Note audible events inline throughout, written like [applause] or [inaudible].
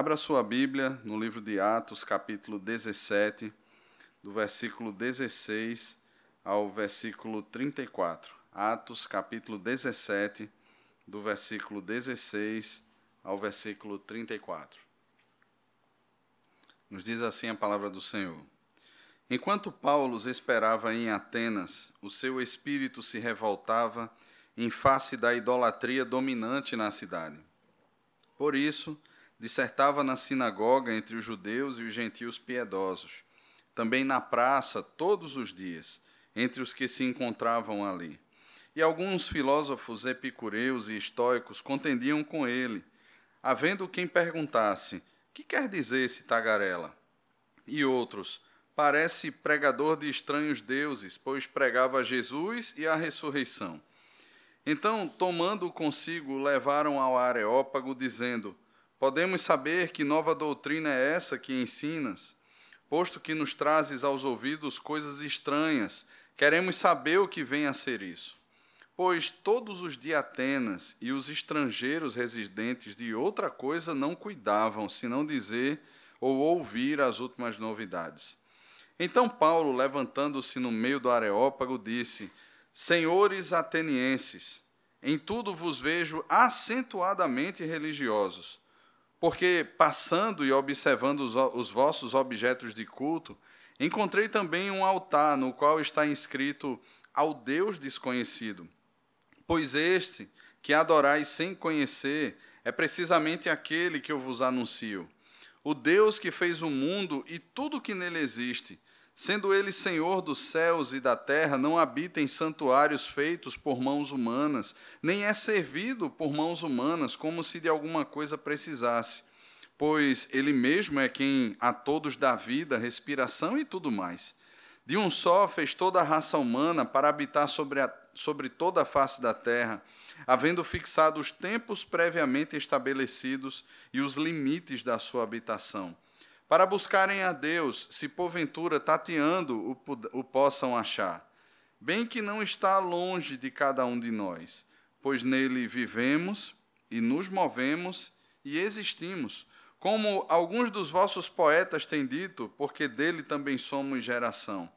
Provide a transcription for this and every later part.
Abra sua Bíblia no livro de Atos, capítulo 17, do versículo 16 ao versículo 34. Atos, capítulo 17, do versículo 16 ao versículo 34. Nos diz assim a palavra do Senhor. Enquanto Paulo esperava em Atenas, o seu espírito se revoltava em face da idolatria dominante na cidade. Por isso, dissertava na sinagoga entre os judeus e os gentios piedosos, também na praça todos os dias, entre os que se encontravam ali. E alguns filósofos epicureus e estoicos contendiam com ele, havendo quem perguntasse: Que quer dizer esse tagarela? E outros: Parece pregador de estranhos deuses, pois pregava Jesus e a ressurreição. Então, tomando consigo, levaram ao Areópago, dizendo: Podemos saber que nova doutrina é essa que ensinas? Posto que nos trazes aos ouvidos coisas estranhas, queremos saber o que vem a ser isso. Pois todos os de Atenas e os estrangeiros residentes de outra coisa não cuidavam, senão dizer ou ouvir as últimas novidades. Então Paulo, levantando-se no meio do Areópago, disse: Senhores atenienses, em tudo vos vejo acentuadamente religiosos. Porque, passando e observando os, os vossos objetos de culto, encontrei também um altar no qual está inscrito ao Deus desconhecido. Pois este, que adorais sem conhecer, é precisamente aquele que eu vos anuncio. O Deus que fez o mundo e tudo que nele existe, sendo ele Senhor dos céus e da terra, não habita em santuários feitos por mãos humanas, nem é servido por mãos humanas, como se de alguma coisa precisasse, pois ele mesmo é quem a todos dá vida, respiração e tudo mais. De um só fez toda a raça humana para habitar sobre, a, sobre toda a face da terra, havendo fixado os tempos previamente estabelecidos e os limites da sua habitação para buscarem a Deus, se porventura tateando o, o possam achar. Bem que não está longe de cada um de nós, pois nele vivemos e nos movemos e existimos, como alguns dos vossos poetas têm dito, porque dele também somos geração.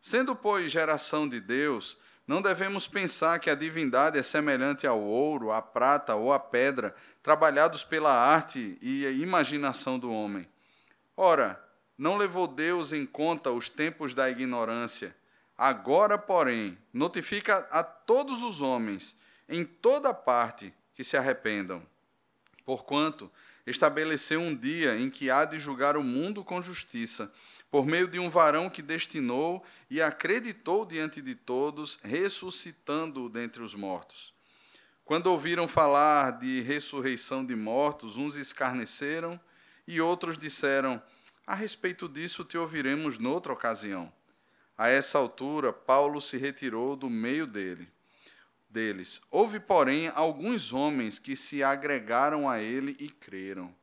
Sendo, pois, geração de Deus, não devemos pensar que a divindade é semelhante ao ouro, à prata ou à pedra, trabalhados pela arte e imaginação do homem. Ora, não levou Deus em conta os tempos da ignorância. Agora, porém, notifica a todos os homens, em toda parte, que se arrependam. Porquanto estabeleceu um dia em que há de julgar o mundo com justiça, por meio de um varão que destinou e acreditou diante de todos, ressuscitando-o dentre os mortos. Quando ouviram falar de ressurreição de mortos, uns escarneceram e outros disseram: A respeito disso te ouviremos noutra ocasião. A essa altura, Paulo se retirou do meio dele, deles. Houve, porém, alguns homens que se agregaram a ele e creram.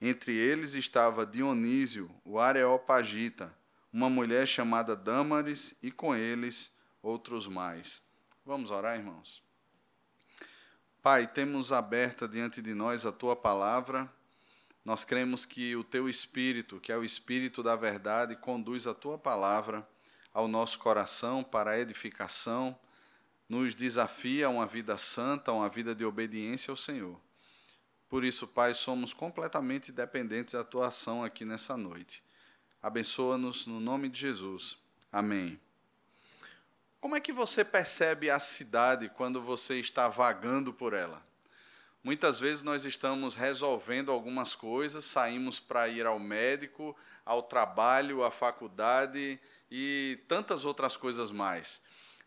Entre eles estava Dionísio, o Areopagita, uma mulher chamada Dâmaris, e com eles outros mais. Vamos orar, irmãos? Pai, temos aberta diante de nós a tua palavra nós cremos que o teu Espírito, que é o Espírito da verdade, conduz a tua palavra ao nosso coração para a edificação, nos desafia a uma vida santa, a uma vida de obediência ao Senhor. Por isso, Pai, somos completamente dependentes da tua ação aqui nessa noite. Abençoa-nos no nome de Jesus. Amém. Como é que você percebe a cidade quando você está vagando por ela? Muitas vezes nós estamos resolvendo algumas coisas, saímos para ir ao médico, ao trabalho, à faculdade e tantas outras coisas mais.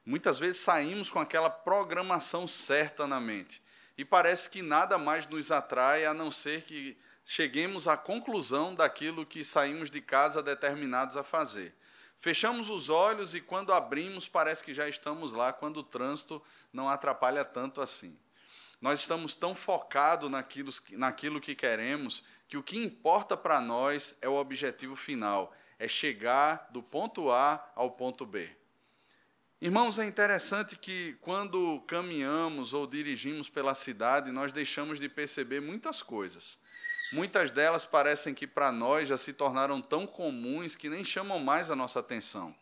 Muitas vezes saímos com aquela programação certa na mente e parece que nada mais nos atrai a não ser que cheguemos à conclusão daquilo que saímos de casa determinados a fazer. Fechamos os olhos e quando abrimos parece que já estamos lá, quando o trânsito não atrapalha tanto assim. Nós estamos tão focados naquilo, naquilo que queremos que o que importa para nós é o objetivo final, é chegar do ponto A ao ponto B. Irmãos, é interessante que quando caminhamos ou dirigimos pela cidade, nós deixamos de perceber muitas coisas. Muitas delas parecem que para nós já se tornaram tão comuns que nem chamam mais a nossa atenção.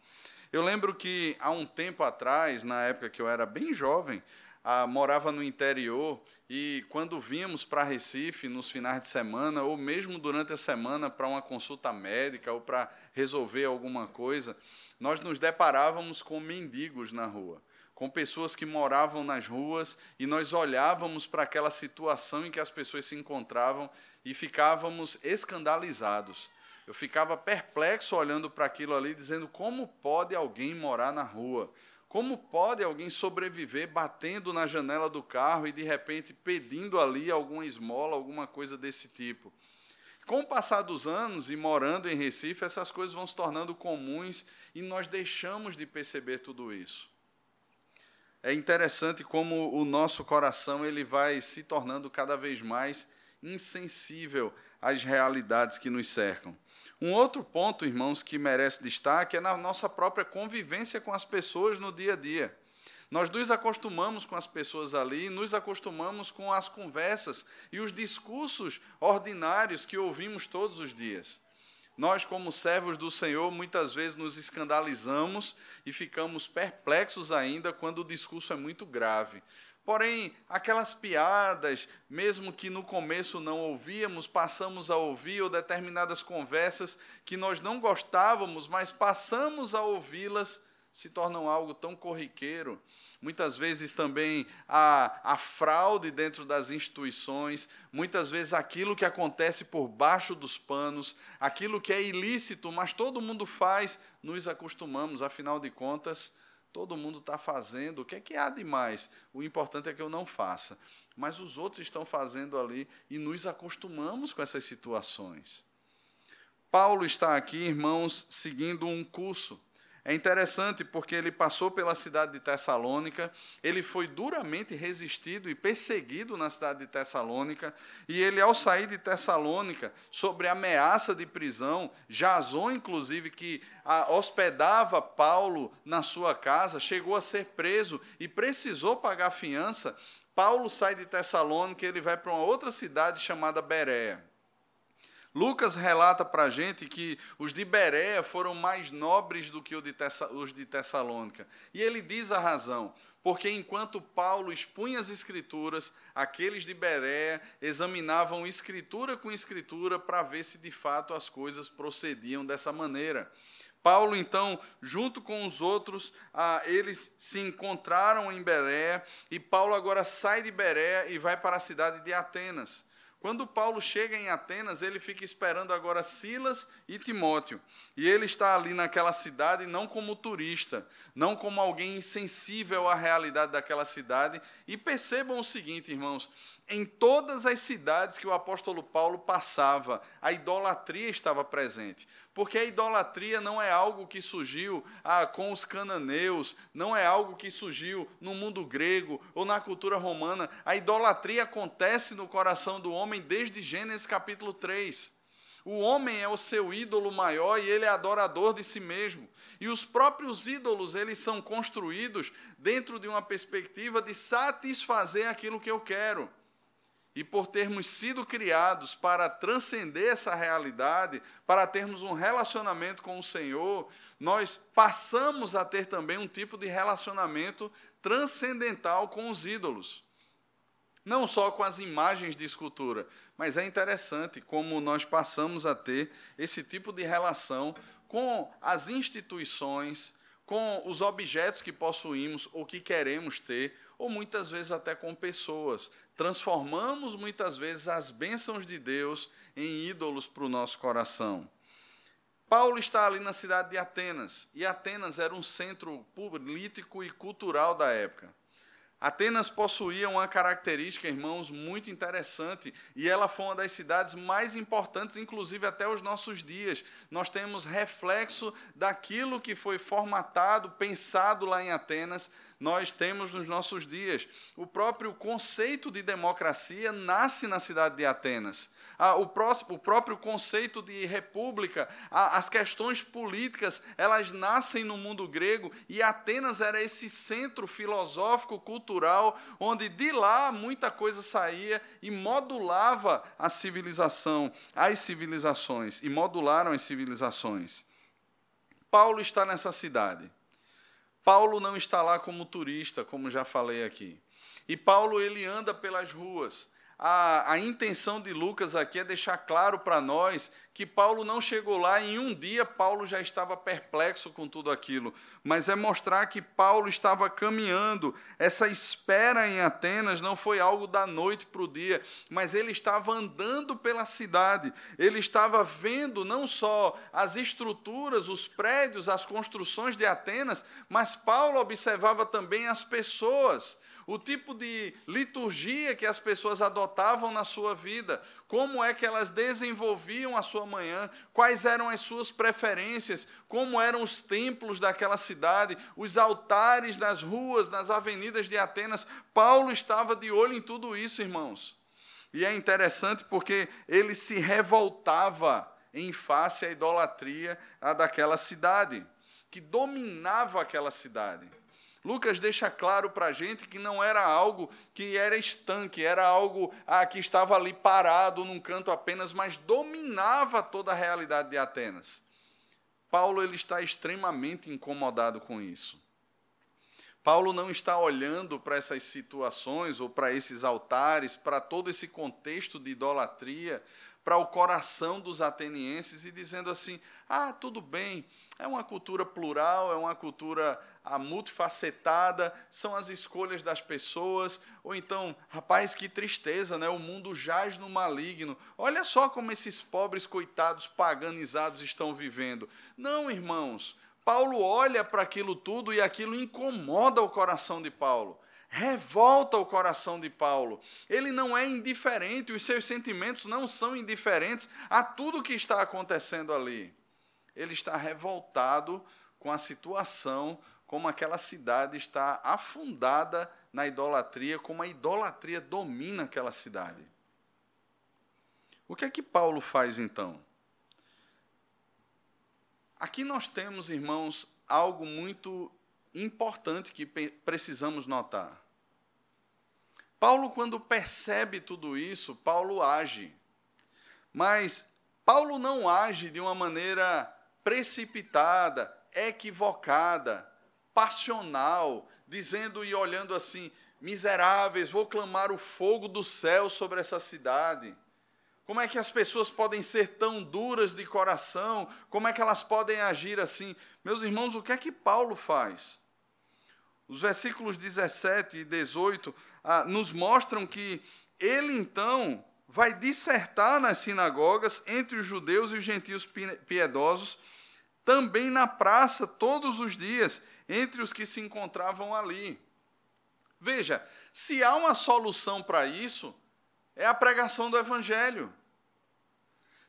Eu lembro que há um tempo atrás, na época que eu era bem jovem, ah, morava no interior e quando vínhamos para Recife nos finais de semana, ou mesmo durante a semana para uma consulta médica ou para resolver alguma coisa, nós nos deparávamos com mendigos na rua com pessoas que moravam nas ruas e nós olhávamos para aquela situação em que as pessoas se encontravam e ficávamos escandalizados. Eu ficava perplexo olhando para aquilo ali, dizendo: como pode alguém morar na rua? Como pode alguém sobreviver batendo na janela do carro e de repente pedindo ali alguma esmola, alguma coisa desse tipo? Com o passar dos anos e morando em Recife, essas coisas vão se tornando comuns e nós deixamos de perceber tudo isso. É interessante como o nosso coração ele vai se tornando cada vez mais insensível às realidades que nos cercam. Um outro ponto, irmãos, que merece destaque é na nossa própria convivência com as pessoas no dia a dia. Nós nos acostumamos com as pessoas ali, nos acostumamos com as conversas e os discursos ordinários que ouvimos todos os dias. Nós, como servos do Senhor, muitas vezes nos escandalizamos e ficamos perplexos ainda quando o discurso é muito grave. Porém, aquelas piadas, mesmo que no começo não ouvíamos, passamos a ouvir, ou determinadas conversas que nós não gostávamos, mas passamos a ouvi-las, se tornam algo tão corriqueiro. Muitas vezes também a, a fraude dentro das instituições, muitas vezes aquilo que acontece por baixo dos panos, aquilo que é ilícito, mas todo mundo faz, nos acostumamos, afinal de contas, Todo mundo está fazendo. O que é que há de mais? O importante é que eu não faça. Mas os outros estão fazendo ali e nos acostumamos com essas situações. Paulo está aqui, irmãos, seguindo um curso é interessante porque ele passou pela cidade de Tessalônica, ele foi duramente resistido e perseguido na cidade de Tessalônica, e ele, ao sair de Tessalônica, sobre ameaça de prisão, Jason, inclusive, que hospedava Paulo na sua casa, chegou a ser preso e precisou pagar fiança. Paulo sai de Tessalônica e ele vai para uma outra cidade chamada Berea. Lucas relata para a gente que os de Berea foram mais nobres do que os de Tessalônica. E ele diz a razão, porque enquanto Paulo expunha as escrituras, aqueles de Berea examinavam escritura com escritura para ver se de fato as coisas procediam dessa maneira. Paulo, então, junto com os outros, ah, eles se encontraram em Berea, e Paulo agora sai de Berea e vai para a cidade de Atenas. Quando Paulo chega em Atenas, ele fica esperando agora Silas e Timóteo. E ele está ali naquela cidade não como turista, não como alguém insensível à realidade daquela cidade. E percebam o seguinte, irmãos: em todas as cidades que o apóstolo Paulo passava, a idolatria estava presente. Porque a idolatria não é algo que surgiu ah, com os cananeus, não é algo que surgiu no mundo grego ou na cultura romana. A idolatria acontece no coração do homem desde Gênesis capítulo 3. O homem é o seu ídolo maior e ele é adorador de si mesmo. E os próprios ídolos, eles são construídos dentro de uma perspectiva de satisfazer aquilo que eu quero. E por termos sido criados para transcender essa realidade, para termos um relacionamento com o Senhor, nós passamos a ter também um tipo de relacionamento transcendental com os ídolos. Não só com as imagens de escultura, mas é interessante como nós passamos a ter esse tipo de relação com as instituições, com os objetos que possuímos ou que queremos ter, ou muitas vezes até com pessoas. Transformamos muitas vezes as bênçãos de Deus em ídolos para o nosso coração. Paulo está ali na cidade de Atenas, e Atenas era um centro político e cultural da época. Atenas possuía uma característica, irmãos, muito interessante, e ela foi uma das cidades mais importantes, inclusive até os nossos dias. Nós temos reflexo daquilo que foi formatado, pensado lá em Atenas, nós temos nos nossos dias. O próprio conceito de democracia nasce na cidade de Atenas. Ah, o, próximo, o próprio conceito de república, as questões políticas, elas nascem no mundo grego e Atenas era esse centro filosófico, cultural, onde de lá muita coisa saía e modulava a civilização, as civilizações, e modularam as civilizações. Paulo está nessa cidade. Paulo não está lá como turista, como já falei aqui. E Paulo ele anda pelas ruas a, a intenção de Lucas aqui é deixar claro para nós que Paulo não chegou lá em um dia Paulo já estava perplexo com tudo aquilo, mas é mostrar que Paulo estava caminhando. Essa espera em Atenas não foi algo da noite para o dia, mas ele estava andando pela cidade, ele estava vendo não só as estruturas, os prédios, as construções de Atenas, mas Paulo observava também as pessoas o tipo de liturgia que as pessoas adotavam na sua vida, como é que elas desenvolviam a sua manhã, quais eram as suas preferências, como eram os templos daquela cidade, os altares nas ruas, nas avenidas de Atenas. Paulo estava de olho em tudo isso, irmãos. E é interessante porque ele se revoltava em face à idolatria daquela cidade, que dominava aquela cidade. Lucas deixa claro para a gente que não era algo que era estanque, era algo ah, que estava ali parado num canto apenas, mas dominava toda a realidade de Atenas. Paulo ele está extremamente incomodado com isso. Paulo não está olhando para essas situações ou para esses altares, para todo esse contexto de idolatria, para o coração dos atenienses e dizendo assim: ah, tudo bem, é uma cultura plural, é uma cultura ah, multifacetada, são as escolhas das pessoas, ou então, rapaz, que tristeza, né? o mundo jaz no maligno, olha só como esses pobres coitados paganizados estão vivendo. Não, irmãos, Paulo olha para aquilo tudo e aquilo incomoda o coração de Paulo revolta o coração de Paulo. Ele não é indiferente, os seus sentimentos não são indiferentes a tudo que está acontecendo ali. Ele está revoltado com a situação, como aquela cidade está afundada na idolatria, como a idolatria domina aquela cidade. O que é que Paulo faz então? Aqui nós temos, irmãos, algo muito importante que precisamos notar. Paulo, quando percebe tudo isso, Paulo age. Mas Paulo não age de uma maneira precipitada, equivocada, passional, dizendo e olhando assim: miseráveis, vou clamar o fogo do céu sobre essa cidade. Como é que as pessoas podem ser tão duras de coração? Como é que elas podem agir assim? Meus irmãos, o que é que Paulo faz? Os versículos 17 e 18 ah, nos mostram que ele então vai dissertar nas sinagogas entre os judeus e os gentios piedosos, também na praça todos os dias, entre os que se encontravam ali. Veja, se há uma solução para isso, é a pregação do Evangelho.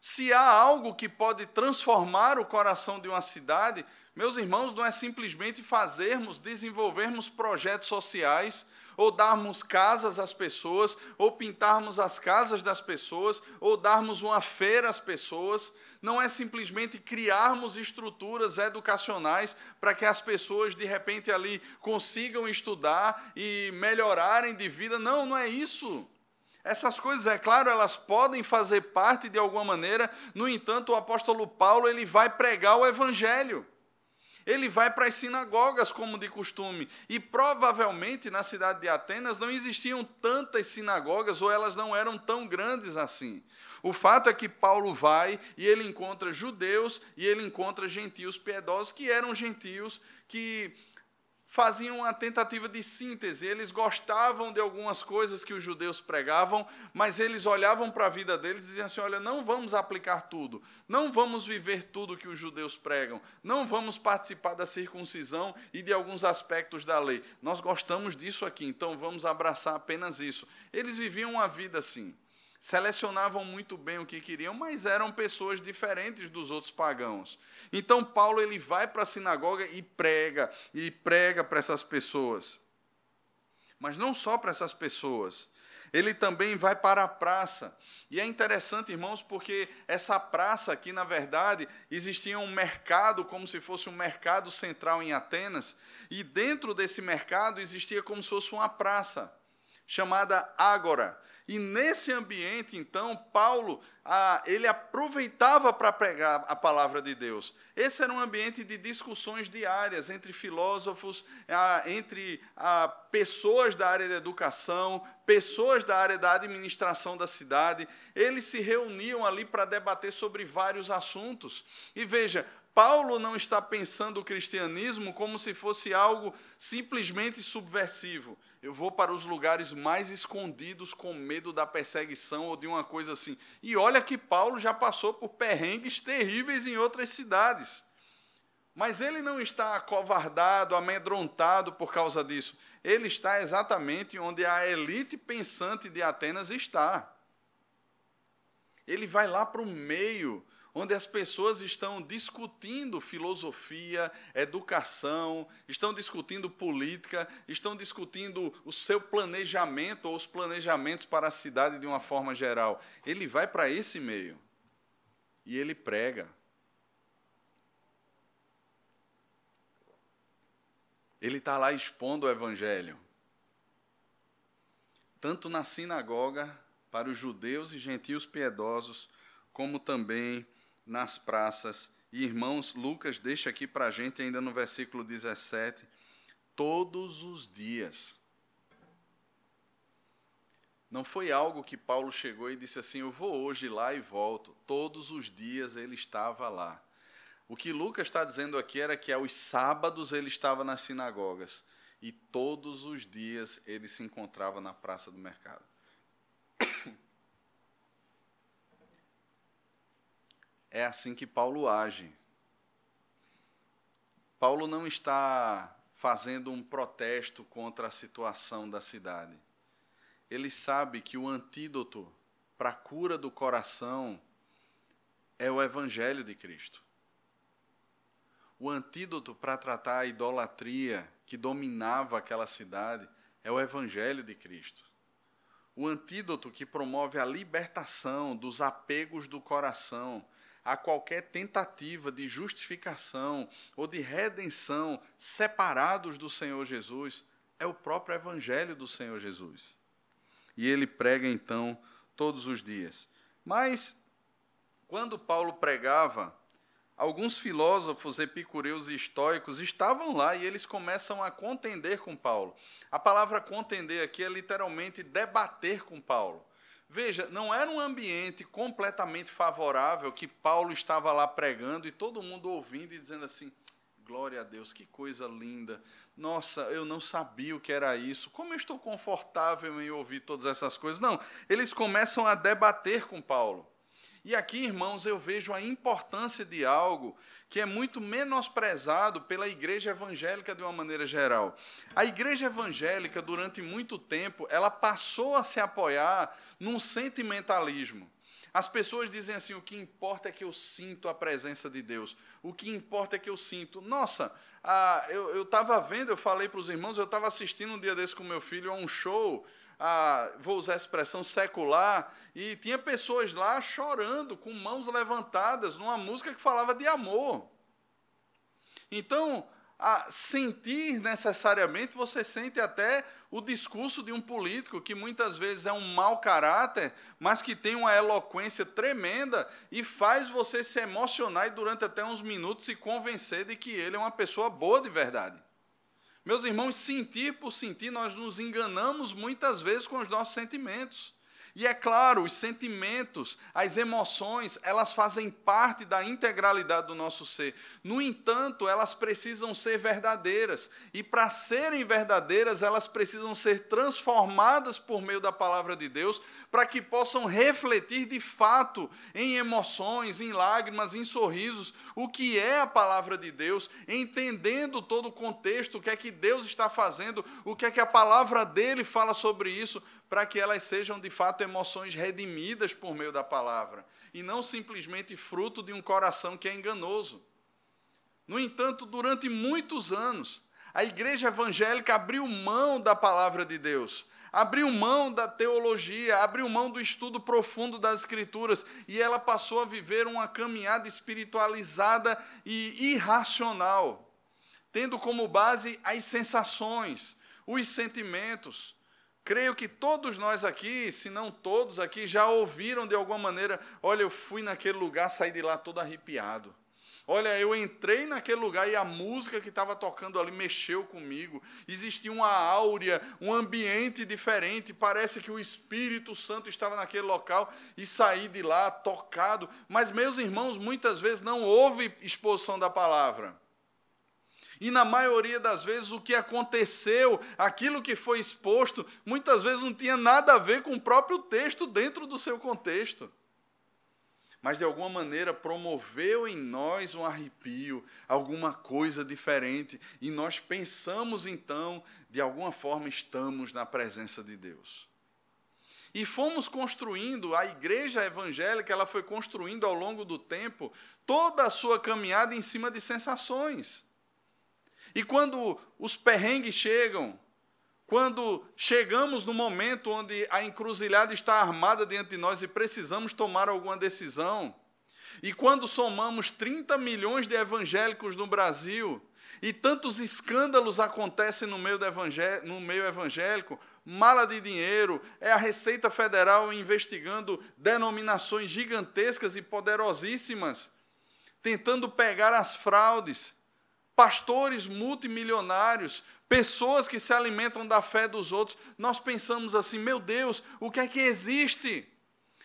Se há algo que pode transformar o coração de uma cidade, meus irmãos, não é simplesmente fazermos, desenvolvermos projetos sociais, ou darmos casas às pessoas, ou pintarmos as casas das pessoas, ou darmos uma feira às pessoas. Não é simplesmente criarmos estruturas educacionais para que as pessoas, de repente, ali consigam estudar e melhorarem de vida. Não, não é isso. Essas coisas, é claro, elas podem fazer parte de alguma maneira, no entanto, o apóstolo Paulo ele vai pregar o evangelho. Ele vai para as sinagogas, como de costume. E provavelmente na cidade de Atenas não existiam tantas sinagogas, ou elas não eram tão grandes assim. O fato é que Paulo vai e ele encontra judeus e ele encontra gentios piedosos, que eram gentios que faziam uma tentativa de síntese. Eles gostavam de algumas coisas que os judeus pregavam, mas eles olhavam para a vida deles e diziam assim: olha, não vamos aplicar tudo, não vamos viver tudo que os judeus pregam, não vamos participar da circuncisão e de alguns aspectos da lei. Nós gostamos disso aqui, então vamos abraçar apenas isso. Eles viviam uma vida assim. Selecionavam muito bem o que queriam, mas eram pessoas diferentes dos outros pagãos. Então Paulo ele vai para a sinagoga e prega, e prega para essas pessoas. Mas não só para essas pessoas. Ele também vai para a praça. E é interessante, irmãos, porque essa praça aqui, na verdade, existia um mercado, como se fosse um mercado central em Atenas, e dentro desse mercado existia como se fosse uma praça, chamada Ágora. E nesse ambiente, então, Paulo, ah, ele aproveitava para pregar a palavra de Deus. Esse era um ambiente de discussões diárias entre filósofos, ah, entre ah, pessoas da área da educação, pessoas da área da administração da cidade. Eles se reuniam ali para debater sobre vários assuntos. E veja, Paulo não está pensando o cristianismo como se fosse algo simplesmente subversivo. Eu vou para os lugares mais escondidos com medo da perseguição ou de uma coisa assim. E olha que Paulo já passou por perrengues terríveis em outras cidades. Mas ele não está acovardado, amedrontado por causa disso. Ele está exatamente onde a elite pensante de Atenas está. Ele vai lá para o meio onde as pessoas estão discutindo filosofia, educação, estão discutindo política, estão discutindo o seu planejamento ou os planejamentos para a cidade de uma forma geral. Ele vai para esse meio e ele prega. Ele está lá expondo o Evangelho, tanto na sinagoga, para os judeus e gentios piedosos, como também nas praças. E irmãos, Lucas deixa aqui para a gente, ainda no versículo 17, todos os dias. Não foi algo que Paulo chegou e disse assim: Eu vou hoje lá e volto. Todos os dias ele estava lá. O que Lucas está dizendo aqui era que aos sábados ele estava nas sinagogas e todos os dias ele se encontrava na praça do mercado. [coughs] é assim que Paulo age. Paulo não está fazendo um protesto contra a situação da cidade. Ele sabe que o antídoto para a cura do coração é o Evangelho de Cristo. O antídoto para tratar a idolatria que dominava aquela cidade é o Evangelho de Cristo. O antídoto que promove a libertação dos apegos do coração a qualquer tentativa de justificação ou de redenção separados do Senhor Jesus é o próprio Evangelho do Senhor Jesus. E ele prega então todos os dias. Mas, quando Paulo pregava, alguns filósofos epicureus e estoicos estavam lá e eles começam a contender com Paulo. A palavra contender aqui é literalmente debater com Paulo. Veja, não era um ambiente completamente favorável que Paulo estava lá pregando e todo mundo ouvindo e dizendo assim: glória a Deus, que coisa linda. Nossa, eu não sabia o que era isso. Como eu estou confortável em ouvir todas essas coisas. Não, eles começam a debater com Paulo. E aqui, irmãos, eu vejo a importância de algo que é muito menosprezado pela igreja evangélica de uma maneira geral. A igreja evangélica, durante muito tempo, ela passou a se apoiar num sentimentalismo. As pessoas dizem assim: o que importa é que eu sinto a presença de Deus. O que importa é que eu sinto. Nossa, ah, eu estava vendo, eu falei para os irmãos, eu estava assistindo um dia desse com meu filho a um show a, vou usar a expressão secular, e tinha pessoas lá chorando, com mãos levantadas, numa música que falava de amor. Então, sentir necessariamente, você sente até o discurso de um político que muitas vezes é um mau caráter, mas que tem uma eloquência tremenda e faz você se emocionar e durante até uns minutos se convencer de que ele é uma pessoa boa de verdade. Meus irmãos, sentir por sentir, nós nos enganamos muitas vezes com os nossos sentimentos. E é claro, os sentimentos, as emoções, elas fazem parte da integralidade do nosso ser. No entanto, elas precisam ser verdadeiras. E para serem verdadeiras, elas precisam ser transformadas por meio da palavra de Deus, para que possam refletir de fato em emoções, em lágrimas, em sorrisos, o que é a palavra de Deus, entendendo todo o contexto, o que é que Deus está fazendo, o que é que a palavra dele fala sobre isso, para que elas sejam de fato emoções redimidas por meio da palavra e não simplesmente fruto de um coração que é enganoso. No entanto, durante muitos anos, a igreja evangélica abriu mão da palavra de Deus, abriu mão da teologia, abriu mão do estudo profundo das Escrituras e ela passou a viver uma caminhada espiritualizada e irracional, tendo como base as sensações, os sentimentos. Creio que todos nós aqui, se não todos aqui, já ouviram de alguma maneira: olha, eu fui naquele lugar, saí de lá todo arrepiado. Olha, eu entrei naquele lugar e a música que estava tocando ali mexeu comigo. Existia uma áurea, um ambiente diferente. Parece que o Espírito Santo estava naquele local e saí de lá tocado. Mas, meus irmãos, muitas vezes não houve exposição da palavra. E na maioria das vezes o que aconteceu, aquilo que foi exposto, muitas vezes não tinha nada a ver com o próprio texto dentro do seu contexto mas de alguma maneira promoveu em nós um arrepio, alguma coisa diferente, e nós pensamos então, de alguma forma estamos na presença de Deus. E fomos construindo, a igreja evangélica, ela foi construindo ao longo do tempo toda a sua caminhada em cima de sensações. E quando os perrengues chegam, quando chegamos no momento onde a encruzilhada está armada diante de nós e precisamos tomar alguma decisão, e quando somamos 30 milhões de evangélicos no Brasil, e tantos escândalos acontecem no meio, no meio evangélico, mala de dinheiro, é a Receita Federal investigando denominações gigantescas e poderosíssimas, tentando pegar as fraudes, pastores multimilionários pessoas que se alimentam da fé dos outros, nós pensamos assim: meu Deus, o que é que existe?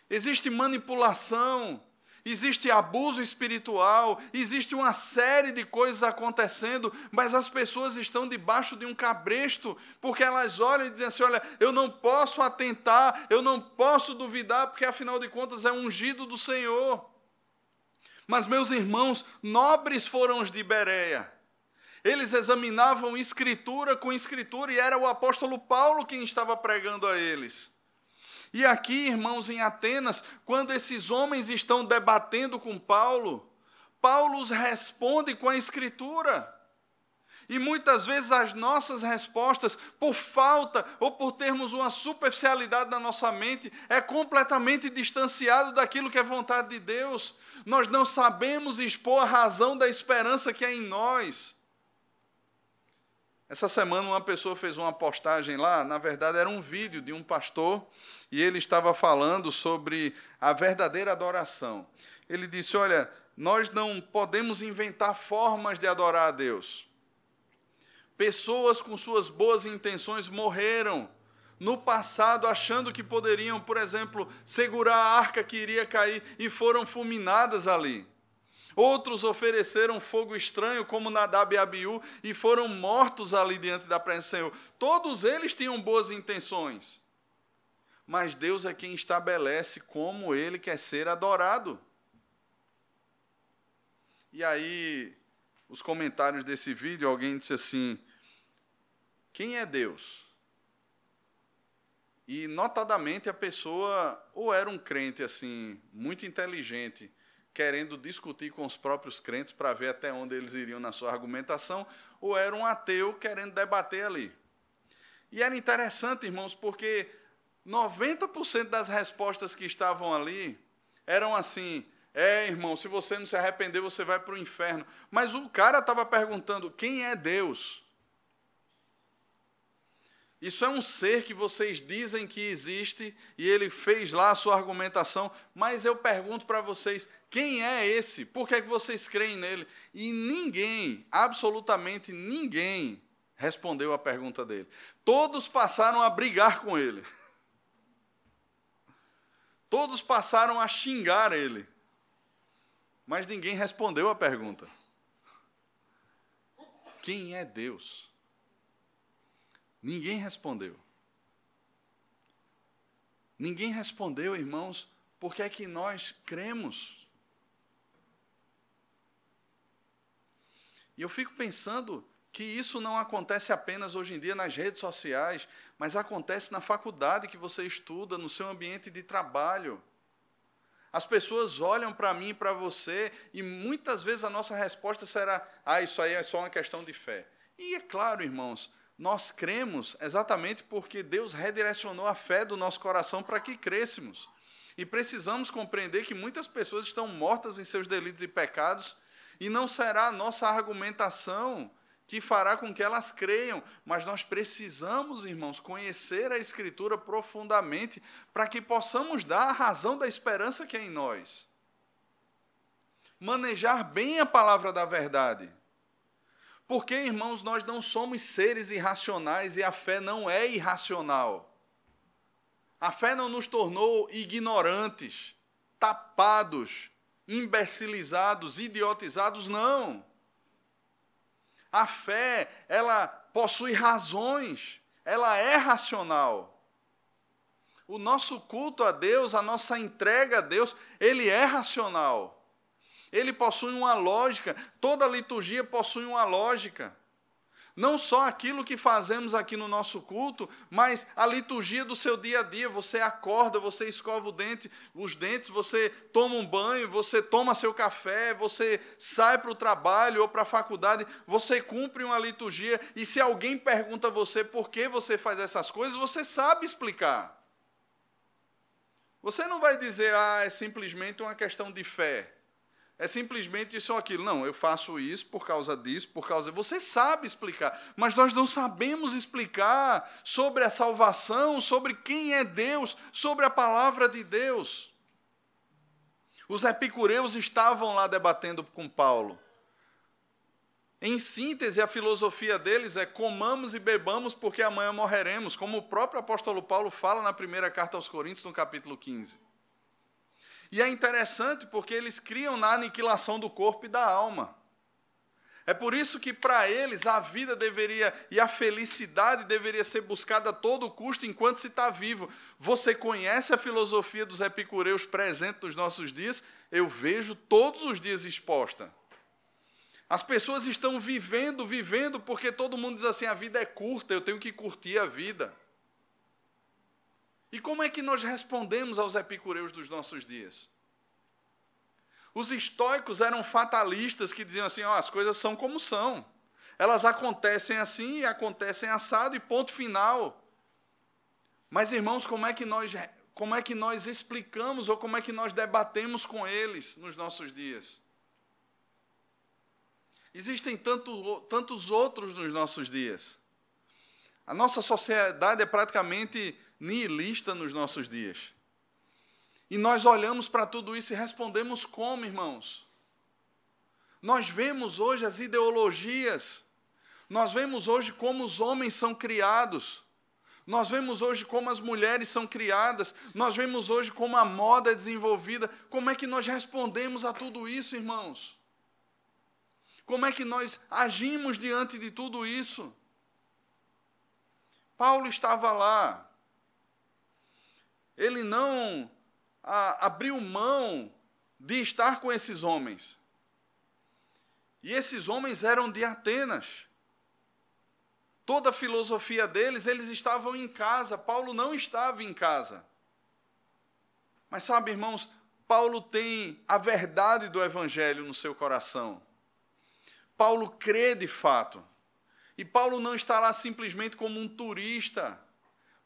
Existe manipulação, existe abuso espiritual, existe uma série de coisas acontecendo, mas as pessoas estão debaixo de um cabresto, porque elas olham e dizem assim: olha, eu não posso atentar, eu não posso duvidar, porque afinal de contas é ungido do Senhor. Mas, meus irmãos, nobres foram os de Bereia eles examinavam escritura com escritura e era o apóstolo Paulo quem estava pregando a eles. E aqui, irmãos, em Atenas, quando esses homens estão debatendo com Paulo, Paulo os responde com a escritura. E muitas vezes as nossas respostas, por falta ou por termos uma superficialidade na nossa mente, é completamente distanciado daquilo que é vontade de Deus. Nós não sabemos expor a razão da esperança que é em nós. Essa semana uma pessoa fez uma postagem lá, na verdade era um vídeo de um pastor, e ele estava falando sobre a verdadeira adoração. Ele disse: Olha, nós não podemos inventar formas de adorar a Deus. Pessoas com suas boas intenções morreram no passado achando que poderiam, por exemplo, segurar a arca que iria cair e foram fulminadas ali. Outros ofereceram fogo estranho, como Nadab e Abiú, e foram mortos ali diante da presença do Senhor. Todos eles tinham boas intenções. Mas Deus é quem estabelece como ele quer ser adorado. E aí, os comentários desse vídeo, alguém disse assim: Quem é Deus? E notadamente a pessoa ou era um crente assim, muito inteligente, querendo discutir com os próprios crentes para ver até onde eles iriam na sua argumentação, ou era um ateu querendo debater ali. E era interessante, irmãos, porque 90% das respostas que estavam ali eram assim: é, irmão, se você não se arrepender, você vai para o inferno. Mas o cara estava perguntando: quem é Deus? Isso é um ser que vocês dizem que existe e ele fez lá a sua argumentação, mas eu pergunto para vocês: quem é esse? Por que, é que vocês creem nele? E ninguém, absolutamente ninguém, respondeu a pergunta dele. Todos passaram a brigar com ele. Todos passaram a xingar ele. Mas ninguém respondeu a pergunta. Quem é Deus? Ninguém respondeu. Ninguém respondeu, irmãos, porque é que nós cremos. E eu fico pensando que isso não acontece apenas hoje em dia nas redes sociais, mas acontece na faculdade que você estuda, no seu ambiente de trabalho. As pessoas olham para mim e para você, e muitas vezes a nossa resposta será: ah, isso aí é só uma questão de fé. E é claro, irmãos, nós cremos exatamente porque Deus redirecionou a fé do nosso coração para que crescêssemos. E precisamos compreender que muitas pessoas estão mortas em seus delitos e pecados, e não será a nossa argumentação que fará com que elas creiam, mas nós precisamos, irmãos, conhecer a Escritura profundamente para que possamos dar a razão da esperança que é em nós. Manejar bem a palavra da verdade. Porque, irmãos, nós não somos seres irracionais e a fé não é irracional. A fé não nos tornou ignorantes, tapados, imbecilizados, idiotizados, não. A fé, ela possui razões, ela é racional. O nosso culto a Deus, a nossa entrega a Deus, ele é racional. Ele possui uma lógica, toda liturgia possui uma lógica. Não só aquilo que fazemos aqui no nosso culto, mas a liturgia do seu dia a dia. Você acorda, você escova o dente, os dentes, você toma um banho, você toma seu café, você sai para o trabalho ou para a faculdade, você cumpre uma liturgia. E se alguém pergunta a você por que você faz essas coisas, você sabe explicar. Você não vai dizer, ah, é simplesmente uma questão de fé é simplesmente isso ou aquilo. Não, eu faço isso por causa disso, por causa. Você sabe explicar, mas nós não sabemos explicar sobre a salvação, sobre quem é Deus, sobre a palavra de Deus. Os epicureus estavam lá debatendo com Paulo. Em síntese, a filosofia deles é comamos e bebamos porque amanhã morreremos, como o próprio apóstolo Paulo fala na primeira carta aos Coríntios, no capítulo 15. E é interessante porque eles criam na aniquilação do corpo e da alma. É por isso que para eles a vida deveria e a felicidade deveria ser buscada a todo custo enquanto se está vivo. Você conhece a filosofia dos epicureus presente nos nossos dias? Eu vejo todos os dias exposta. As pessoas estão vivendo, vivendo, porque todo mundo diz assim: a vida é curta, eu tenho que curtir a vida. E como é que nós respondemos aos epicureus dos nossos dias? Os estoicos eram fatalistas que diziam assim: oh, as coisas são como são. Elas acontecem assim e acontecem assado e ponto final. Mas irmãos, como é que nós como é que nós explicamos ou como é que nós debatemos com eles nos nossos dias? Existem tanto, tantos outros nos nossos dias. A nossa sociedade é praticamente nihilista nos nossos dias. E nós olhamos para tudo isso e respondemos como, irmãos? Nós vemos hoje as ideologias, nós vemos hoje como os homens são criados, nós vemos hoje como as mulheres são criadas, nós vemos hoje como a moda é desenvolvida. Como é que nós respondemos a tudo isso, irmãos? Como é que nós agimos diante de tudo isso? Paulo estava lá, ele não a, abriu mão de estar com esses homens. E esses homens eram de Atenas. Toda a filosofia deles, eles estavam em casa. Paulo não estava em casa. Mas sabe, irmãos, Paulo tem a verdade do Evangelho no seu coração. Paulo crê de fato. E Paulo não está lá simplesmente como um turista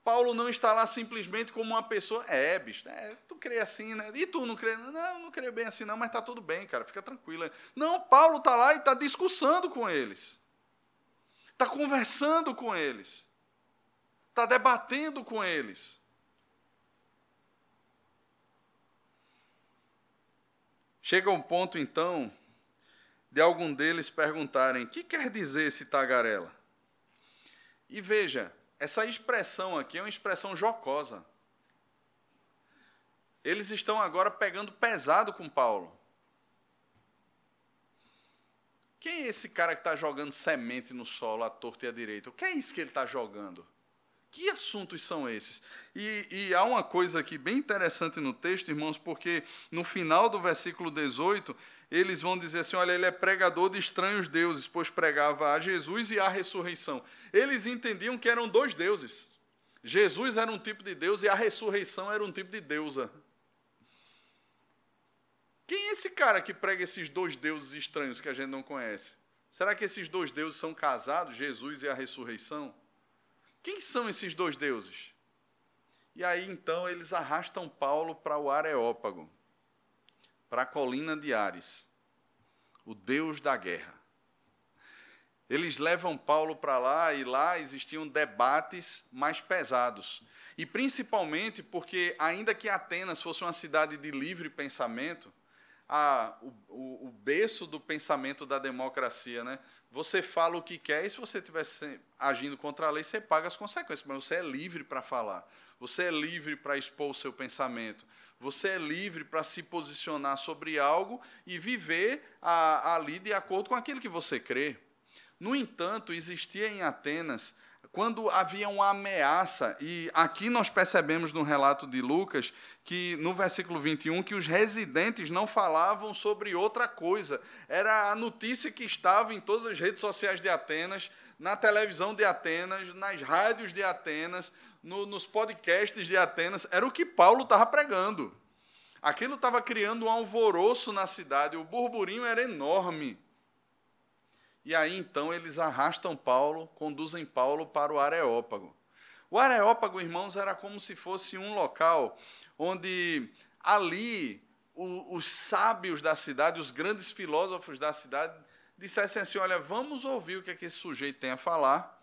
Paulo não está lá simplesmente como uma pessoa. É, bicho, é, tu crê assim, né? E tu não crê? Não, não crê bem assim, não, mas está tudo bem, cara, fica tranquilo. Não, Paulo está lá e está discussando com eles. Está conversando com eles. Está debatendo com eles. Chega um ponto, então, de algum deles perguntarem: o que quer dizer esse tagarela? E veja, essa expressão aqui é uma expressão jocosa. Eles estão agora pegando pesado com Paulo. Quem é esse cara que está jogando semente no solo, à torta e à direita? O que é isso que ele está jogando? Que assuntos são esses? E, e, há uma coisa aqui bem interessante no texto, irmãos, porque no final do versículo 18, eles vão dizer assim: olha, ele é pregador de estranhos deuses, pois pregava a Jesus e a ressurreição. Eles entendiam que eram dois deuses. Jesus era um tipo de Deus e a ressurreição era um tipo de deusa. Quem é esse cara que prega esses dois deuses estranhos que a gente não conhece? Será que esses dois deuses são casados, Jesus e a ressurreição? Quem são esses dois deuses? E aí então eles arrastam Paulo para o Areópago, para a colina de Ares, o deus da guerra. Eles levam Paulo para lá e lá existiam debates mais pesados. E principalmente porque, ainda que Atenas fosse uma cidade de livre pensamento, a, o, o, o, berço do pensamento da democracia. Né? Você fala o que quer e se você estiver agindo contra a lei, você paga as consequências, mas você é livre para falar. Você é livre para expor o seu pensamento. Você é livre para se posicionar sobre algo e viver a, ali de acordo com aquilo que você crê. No entanto, existia em Atenas quando havia uma ameaça, e aqui nós percebemos no relato de Lucas, que no versículo 21, que os residentes não falavam sobre outra coisa. Era a notícia que estava em todas as redes sociais de Atenas, na televisão de Atenas, nas rádios de Atenas, no, nos podcasts de Atenas. Era o que Paulo estava pregando. Aquilo estava criando um alvoroço na cidade, o burburinho era enorme. E aí então eles arrastam Paulo, conduzem Paulo para o Areópago. O Areópago, irmãos, era como se fosse um local onde ali o, os sábios da cidade, os grandes filósofos da cidade, dissessem assim: olha, vamos ouvir o que, é que esse sujeito tem a falar.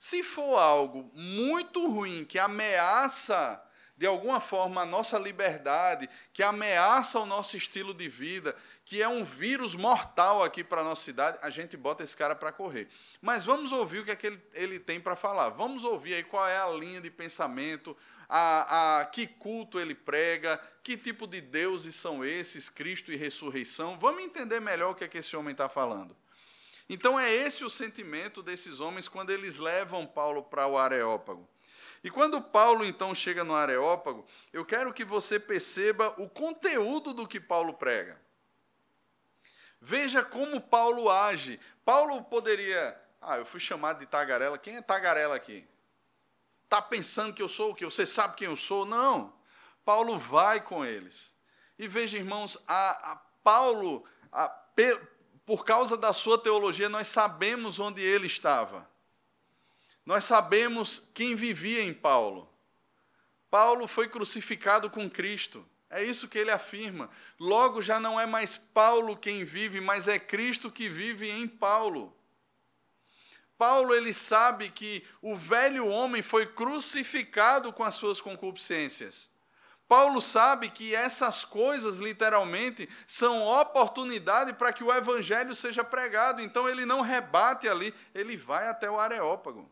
Se for algo muito ruim, que ameaça de alguma forma a nossa liberdade, que ameaça o nosso estilo de vida, que é um vírus mortal aqui para a nossa cidade, a gente bota esse cara para correr. Mas vamos ouvir o que, é que ele, ele tem para falar. Vamos ouvir aí qual é a linha de pensamento, a, a que culto ele prega, que tipo de deuses são esses, Cristo e ressurreição. Vamos entender melhor o que é que esse homem está falando. Então é esse o sentimento desses homens quando eles levam Paulo para o Areópago. E quando Paulo então chega no Areópago, eu quero que você perceba o conteúdo do que Paulo prega. Veja como Paulo age. Paulo poderia. Ah, eu fui chamado de tagarela. Quem é tagarela aqui? Está pensando que eu sou o quê? Você sabe quem eu sou? Não. Paulo vai com eles. E veja, irmãos, a, a Paulo, a, por causa da sua teologia, nós sabemos onde ele estava. Nós sabemos quem vivia em Paulo. Paulo foi crucificado com Cristo. É isso que ele afirma. Logo já não é mais Paulo quem vive, mas é Cristo que vive em Paulo. Paulo ele sabe que o velho homem foi crucificado com as suas concupiscências. Paulo sabe que essas coisas, literalmente, são oportunidade para que o evangelho seja pregado. Então ele não rebate ali, ele vai até o Areópago.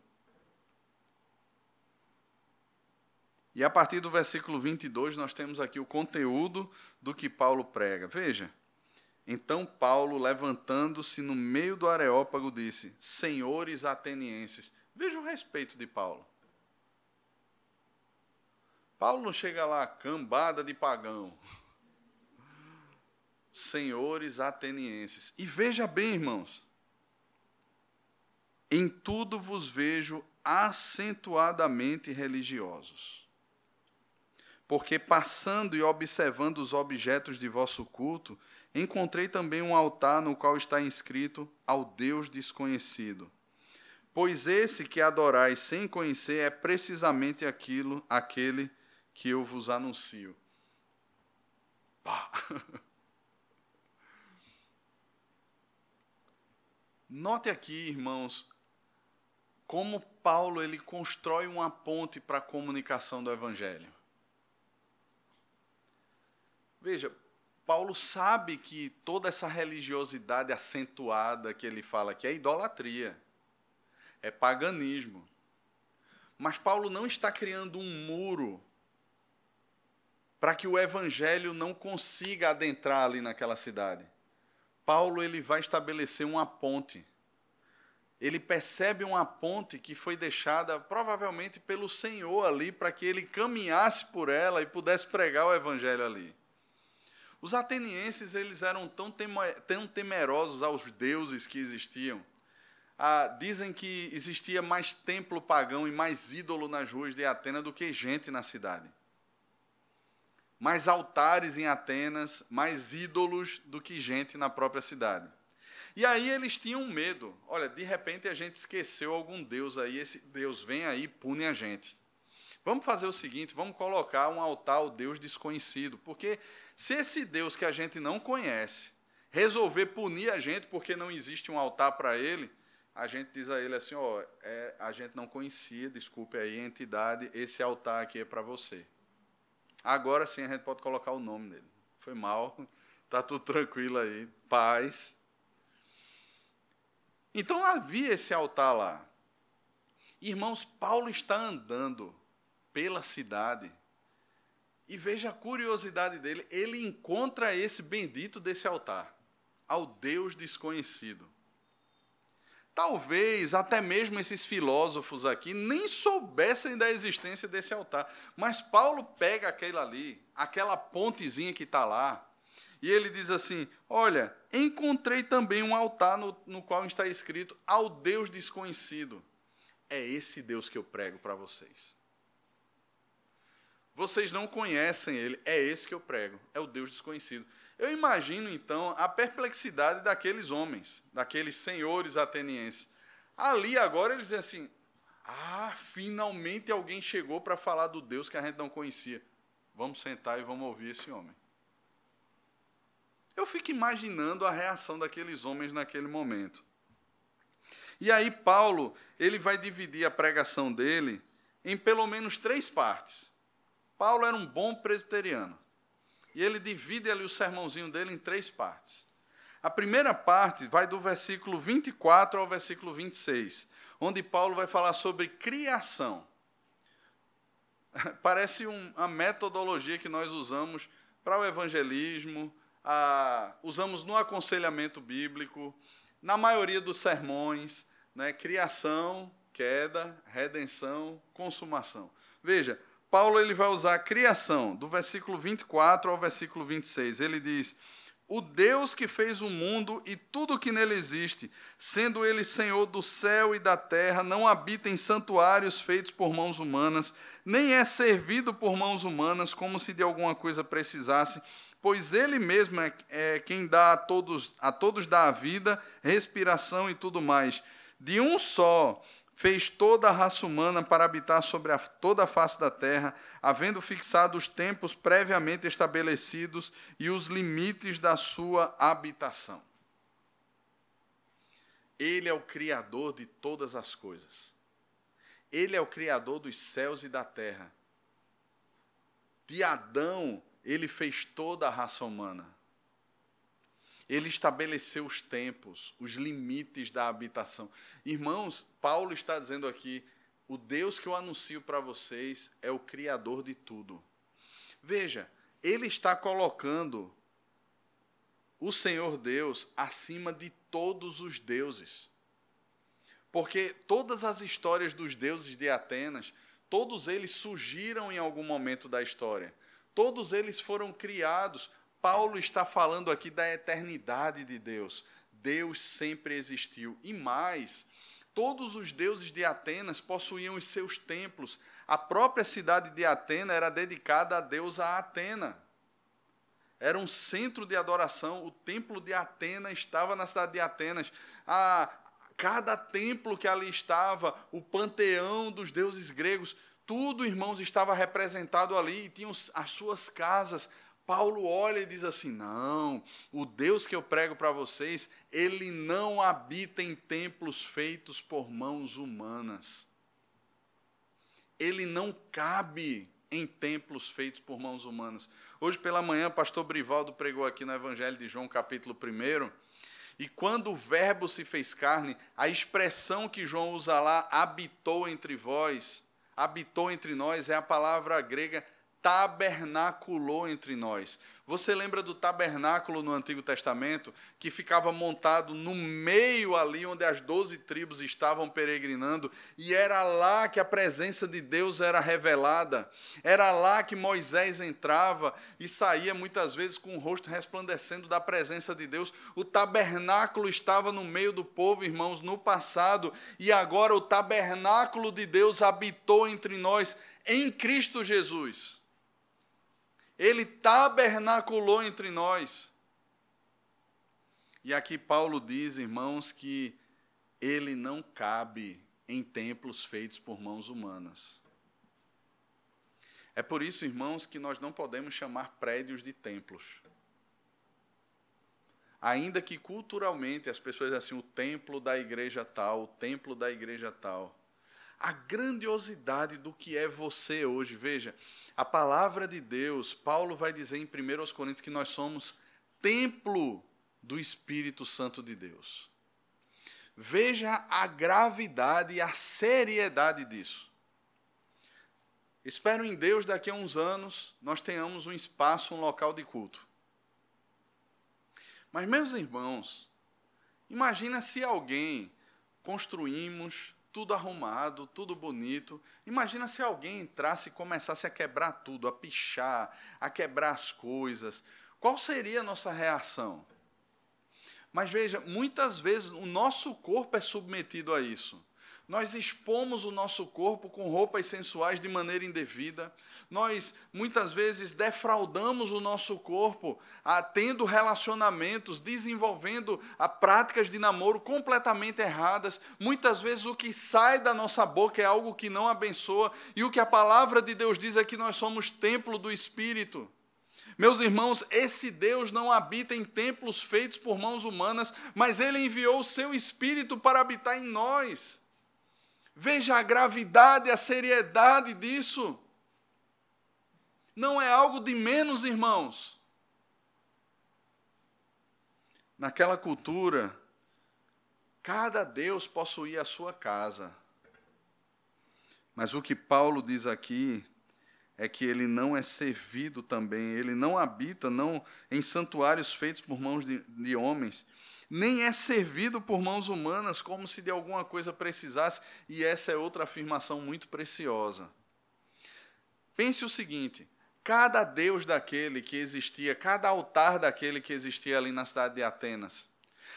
E a partir do versículo 22, nós temos aqui o conteúdo do que Paulo prega. Veja. Então Paulo, levantando-se no meio do Areópago, disse: Senhores atenienses. Veja o respeito de Paulo. Paulo não chega lá, cambada de pagão. Senhores atenienses. E veja bem, irmãos. Em tudo vos vejo acentuadamente religiosos porque passando e observando os objetos de vosso culto, encontrei também um altar no qual está inscrito ao Deus desconhecido. Pois esse que adorais sem conhecer é precisamente aquilo, aquele que eu vos anuncio. Pá. [laughs] Note aqui, irmãos, como Paulo ele constrói uma ponte para a comunicação do evangelho. Veja, Paulo sabe que toda essa religiosidade acentuada que ele fala aqui é idolatria, é paganismo. Mas Paulo não está criando um muro para que o evangelho não consiga adentrar ali naquela cidade. Paulo ele vai estabelecer uma ponte. ele percebe uma ponte que foi deixada provavelmente pelo Senhor ali para que ele caminhasse por ela e pudesse pregar o evangelho ali. Os atenienses eles eram tão, tão temerosos aos deuses que existiam. Ah, dizem que existia mais templo pagão e mais ídolo nas ruas de Atenas do que gente na cidade. Mais altares em Atenas, mais ídolos do que gente na própria cidade. E aí eles tinham medo. Olha, de repente a gente esqueceu algum Deus aí, esse Deus vem aí e pune a gente. Vamos fazer o seguinte, vamos colocar um altar ao Deus desconhecido, porque se esse Deus que a gente não conhece resolver punir a gente porque não existe um altar para ele, a gente diz a ele assim, ó, é, a gente não conhecia, desculpe aí entidade, esse altar aqui é para você. Agora sim a gente pode colocar o nome dele. Foi mal, tá tudo tranquilo aí, paz. Então havia esse altar lá. Irmãos, Paulo está andando pela cidade. E veja a curiosidade dele, ele encontra esse bendito desse altar, ao Deus desconhecido. Talvez até mesmo esses filósofos aqui nem soubessem da existência desse altar, mas Paulo pega aquele ali, aquela pontezinha que está lá, e ele diz assim: Olha, encontrei também um altar no, no qual está escrito ao Deus desconhecido. É esse Deus que eu prego para vocês. Vocês não conhecem ele, é esse que eu prego, é o Deus desconhecido. Eu imagino então a perplexidade daqueles homens, daqueles senhores atenienses. Ali agora eles dizem assim: ah, finalmente alguém chegou para falar do Deus que a gente não conhecia. Vamos sentar e vamos ouvir esse homem. Eu fico imaginando a reação daqueles homens naquele momento. E aí Paulo, ele vai dividir a pregação dele em pelo menos três partes. Paulo era um bom presbiteriano. E ele divide ali o sermãozinho dele em três partes. A primeira parte vai do versículo 24 ao versículo 26, onde Paulo vai falar sobre criação. [laughs] Parece um, a metodologia que nós usamos para o evangelismo, ah, usamos no aconselhamento bíblico, na maioria dos sermões, né, criação, queda, redenção, consumação. Veja, Paulo ele vai usar a criação, do versículo 24 ao versículo 26. Ele diz: O Deus que fez o mundo e tudo que nele existe, sendo ele Senhor do céu e da terra, não habita em santuários feitos por mãos humanas, nem é servido por mãos humanas, como se de alguma coisa precisasse, pois ele mesmo é, é quem dá a todos, a todos dá a vida, respiração e tudo mais. De um só fez toda a raça humana para habitar sobre a, toda a face da terra, havendo fixado os tempos previamente estabelecidos e os limites da sua habitação. Ele é o Criador de todas as coisas. Ele é o Criador dos céus e da terra. De Adão, ele fez toda a raça humana. Ele estabeleceu os tempos, os limites da habitação. Irmãos, Paulo está dizendo aqui: o Deus que eu anuncio para vocês é o Criador de tudo. Veja, ele está colocando o Senhor Deus acima de todos os deuses. Porque todas as histórias dos deuses de Atenas, todos eles surgiram em algum momento da história. Todos eles foram criados. Paulo está falando aqui da eternidade de Deus. Deus sempre existiu. E mais, todos os deuses de Atenas possuíam os seus templos. A própria cidade de Atena era dedicada a deusa Atena. Era um centro de adoração. O templo de Atena estava na cidade de Atenas. A, cada templo que ali estava, o panteão dos deuses gregos, tudo, irmãos, estava representado ali e tinham as suas casas. Paulo olha e diz assim: não, o Deus que eu prego para vocês, ele não habita em templos feitos por mãos humanas. Ele não cabe em templos feitos por mãos humanas. Hoje pela manhã, o pastor Brivaldo pregou aqui no Evangelho de João, capítulo 1. E quando o Verbo se fez carne, a expressão que João usa lá, habitou entre vós, habitou entre nós é a palavra grega tabernaculou entre nós. Você lembra do tabernáculo no Antigo Testamento, que ficava montado no meio ali onde as doze tribos estavam peregrinando, e era lá que a presença de Deus era revelada, era lá que Moisés entrava e saía muitas vezes com o rosto resplandecendo da presença de Deus. O tabernáculo estava no meio do povo, irmãos, no passado, e agora o tabernáculo de Deus habitou entre nós em Cristo Jesus. Ele tabernaculou entre nós. E aqui Paulo diz, irmãos, que ele não cabe em templos feitos por mãos humanas. É por isso, irmãos, que nós não podemos chamar prédios de templos. Ainda que culturalmente as pessoas assim, o templo da igreja tal, o templo da igreja tal a grandiosidade do que é você hoje. Veja, a palavra de Deus, Paulo vai dizer em 1 Coríntios que nós somos templo do Espírito Santo de Deus. Veja a gravidade e a seriedade disso. Espero em Deus daqui a uns anos nós tenhamos um espaço, um local de culto. Mas, meus irmãos, imagina se alguém construímos tudo arrumado, tudo bonito. Imagina se alguém entrasse e começasse a quebrar tudo, a pichar, a quebrar as coisas. Qual seria a nossa reação? Mas veja, muitas vezes o nosso corpo é submetido a isso nós expomos o nosso corpo com roupas sensuais de maneira indevida, nós muitas vezes defraudamos o nosso corpo, a, tendo relacionamentos, desenvolvendo a práticas de namoro completamente erradas. Muitas vezes o que sai da nossa boca é algo que não abençoa, e o que a palavra de Deus diz é que nós somos templo do Espírito. Meus irmãos, esse Deus não habita em templos feitos por mãos humanas, mas ele enviou o seu Espírito para habitar em nós. Veja a gravidade, a seriedade disso. Não é algo de menos, irmãos. Naquela cultura, cada Deus possuía a sua casa. Mas o que Paulo diz aqui é que ele não é servido também, ele não habita não em santuários feitos por mãos de, de homens, nem é servido por mãos humanas como se de alguma coisa precisasse, e essa é outra afirmação muito preciosa. Pense o seguinte: cada deus daquele que existia, cada altar daquele que existia ali na cidade de Atenas,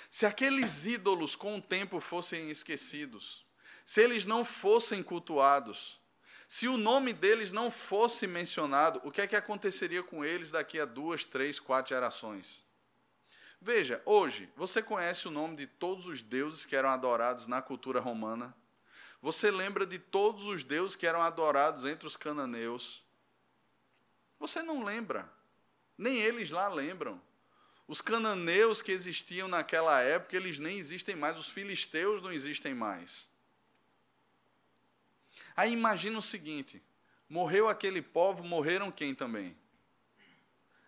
se aqueles ídolos com o tempo fossem esquecidos, se eles não fossem cultuados, se o nome deles não fosse mencionado, o que é que aconteceria com eles daqui a duas, três, quatro gerações? Veja, hoje, você conhece o nome de todos os deuses que eram adorados na cultura romana? Você lembra de todos os deuses que eram adorados entre os cananeus? Você não lembra. Nem eles lá lembram. Os cananeus que existiam naquela época, eles nem existem mais. Os filisteus não existem mais. Aí imagina o seguinte: morreu aquele povo, morreram quem também?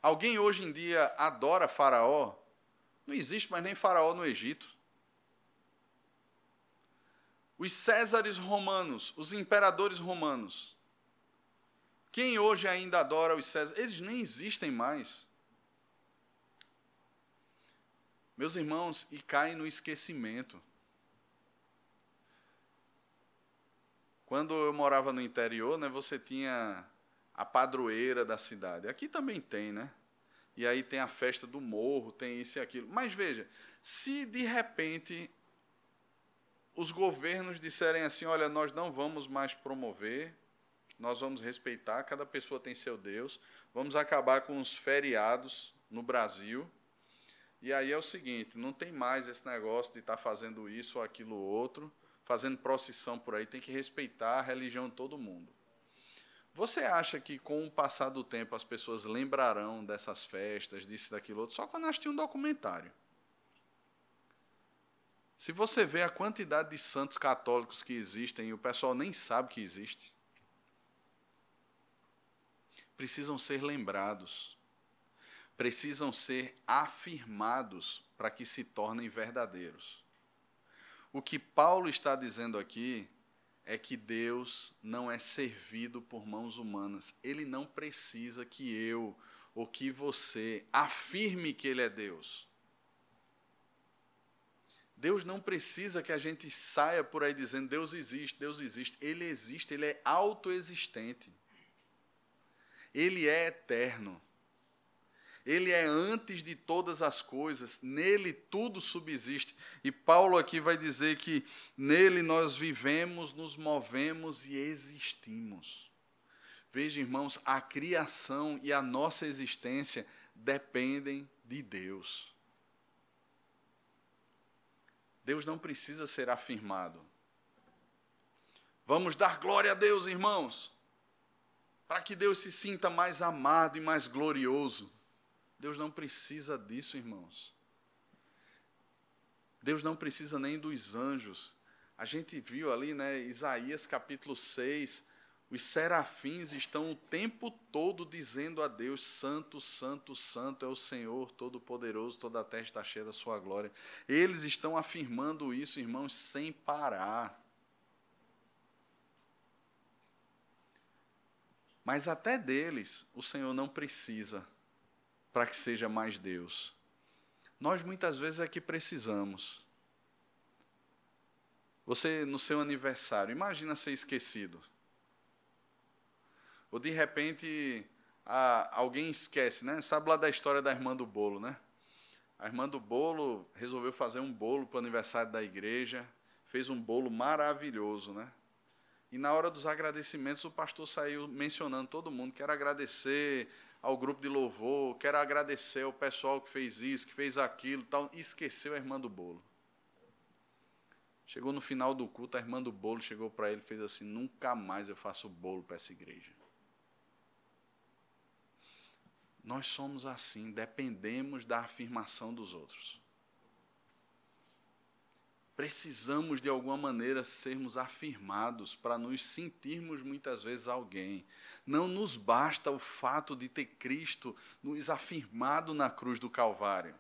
Alguém hoje em dia adora Faraó? Não existe mais nem faraó no Egito. Os Césares romanos, os imperadores romanos. Quem hoje ainda adora os Césares? Eles nem existem mais. Meus irmãos, e caem no esquecimento. Quando eu morava no interior, né, você tinha a padroeira da cidade. Aqui também tem, né? E aí tem a festa do morro, tem isso e aquilo. Mas veja, se de repente os governos disserem assim: olha, nós não vamos mais promover, nós vamos respeitar, cada pessoa tem seu Deus, vamos acabar com os feriados no Brasil. E aí é o seguinte: não tem mais esse negócio de estar tá fazendo isso ou aquilo outro, fazendo procissão por aí, tem que respeitar a religião de todo mundo. Você acha que com o passar do tempo as pessoas lembrarão dessas festas, disso, daquilo outro, só quando assistir um documentário? Se você vê a quantidade de santos católicos que existem e o pessoal nem sabe que existe, precisam ser lembrados, precisam ser afirmados para que se tornem verdadeiros. O que Paulo está dizendo aqui é que Deus não é servido por mãos humanas. Ele não precisa que eu ou que você afirme que Ele é Deus. Deus não precisa que a gente saia por aí dizendo Deus existe, Deus existe. Ele existe, ele é autoexistente. Ele é eterno. Ele é antes de todas as coisas, nele tudo subsiste. E Paulo aqui vai dizer que nele nós vivemos, nos movemos e existimos. Veja, irmãos, a criação e a nossa existência dependem de Deus. Deus não precisa ser afirmado. Vamos dar glória a Deus, irmãos, para que Deus se sinta mais amado e mais glorioso. Deus não precisa disso, irmãos. Deus não precisa nem dos anjos. A gente viu ali, né, Isaías capítulo 6, os serafins estão o tempo todo dizendo a Deus: Santo, Santo, Santo é o Senhor Todo-Poderoso, toda a terra está cheia da Sua glória. Eles estão afirmando isso, irmãos, sem parar. Mas até deles o Senhor não precisa para que seja mais Deus. Nós muitas vezes é que precisamos. Você, no seu aniversário, imagina ser esquecido. Ou de repente a, alguém esquece, né? Sabe lá da história da irmã do bolo, né? A irmã do bolo resolveu fazer um bolo para o aniversário da igreja, fez um bolo maravilhoso, né? E na hora dos agradecimentos, o pastor saiu mencionando todo mundo, quero agradecer ao grupo de louvor, quero agradecer ao pessoal que fez isso, que fez aquilo, tal, e esqueceu a irmã do bolo. Chegou no final do culto, a irmã do bolo chegou para ele e fez assim: Nunca mais eu faço bolo para essa igreja. Nós somos assim, dependemos da afirmação dos outros. Precisamos, de alguma maneira, sermos afirmados para nos sentirmos muitas vezes alguém. Não nos basta o fato de ter Cristo nos afirmado na cruz do Calvário.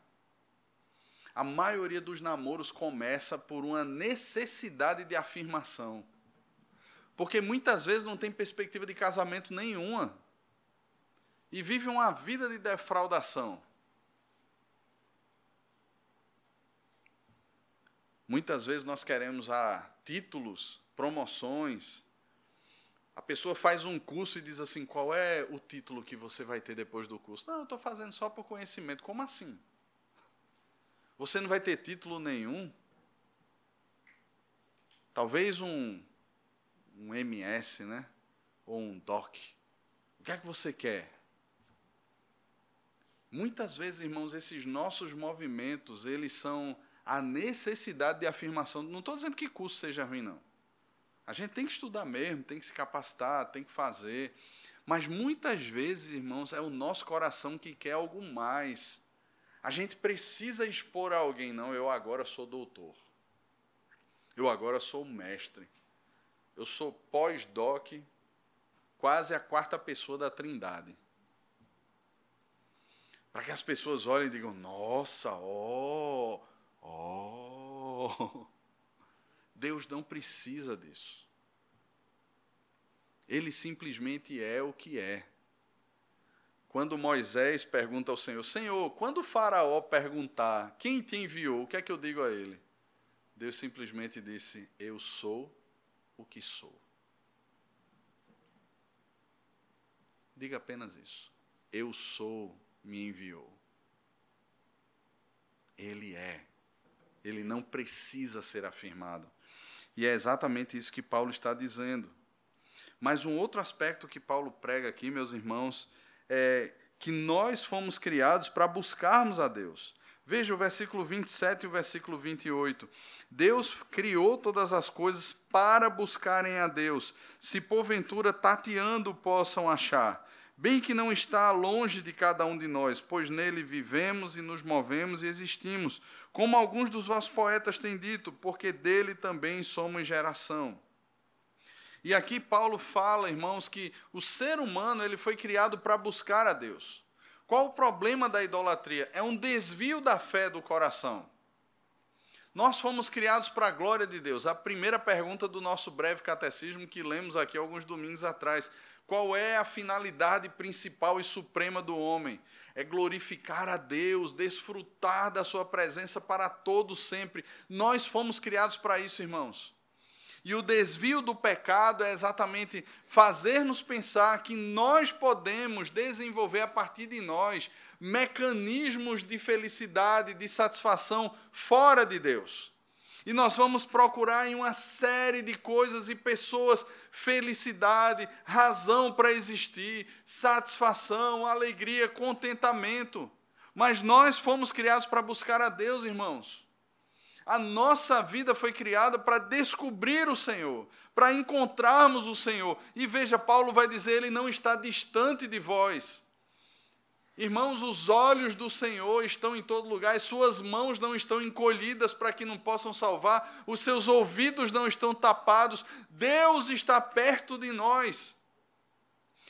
A maioria dos namoros começa por uma necessidade de afirmação. Porque muitas vezes não tem perspectiva de casamento nenhuma. E vive uma vida de defraudação. Muitas vezes nós queremos ah, títulos, promoções. A pessoa faz um curso e diz assim: qual é o título que você vai ter depois do curso? Não, eu estou fazendo só por conhecimento. Como assim? Você não vai ter título nenhum? Talvez um, um MS, né? Ou um DOC. O que é que você quer? Muitas vezes, irmãos, esses nossos movimentos, eles são a necessidade de afirmação. Não estou dizendo que curso seja ruim, não. A gente tem que estudar mesmo, tem que se capacitar, tem que fazer. Mas muitas vezes, irmãos, é o nosso coração que quer algo mais. A gente precisa expor a alguém, não, eu agora sou doutor. Eu agora sou mestre. Eu sou pós-doc, quase a quarta pessoa da Trindade. Para que as pessoas olhem e digam: Nossa, ó, oh, Oh! Deus não precisa disso. Ele simplesmente é o que é. Quando Moisés pergunta ao Senhor: Senhor, quando o Faraó perguntar quem te enviou, o que é que eu digo a ele? Deus simplesmente disse: Eu sou o que sou. Diga apenas isso. Eu sou, me enviou. Ele é ele não precisa ser afirmado. E é exatamente isso que Paulo está dizendo. Mas um outro aspecto que Paulo prega aqui, meus irmãos, é que nós fomos criados para buscarmos a Deus. Veja o versículo 27 e o versículo 28. Deus criou todas as coisas para buscarem a Deus, se porventura tateando possam achar bem que não está longe de cada um de nós, pois nele vivemos e nos movemos e existimos, como alguns dos vossos poetas têm dito, porque dele também somos geração. E aqui Paulo fala, irmãos, que o ser humano ele foi criado para buscar a Deus. Qual o problema da idolatria? É um desvio da fé do coração. Nós fomos criados para a glória de Deus. A primeira pergunta do nosso breve catecismo que lemos aqui alguns domingos atrás. Qual é a finalidade principal e suprema do homem? É glorificar a Deus, desfrutar da Sua presença para todos sempre. Nós fomos criados para isso, irmãos. E o desvio do pecado é exatamente fazer-nos pensar que nós podemos desenvolver a partir de nós mecanismos de felicidade, de satisfação fora de Deus. E nós vamos procurar em uma série de coisas e pessoas felicidade, razão para existir, satisfação, alegria, contentamento. Mas nós fomos criados para buscar a Deus, irmãos. A nossa vida foi criada para descobrir o Senhor, para encontrarmos o Senhor. E veja, Paulo vai dizer: Ele não está distante de vós. Irmãos, os olhos do Senhor estão em todo lugar, as suas mãos não estão encolhidas para que não possam salvar, os seus ouvidos não estão tapados, Deus está perto de nós.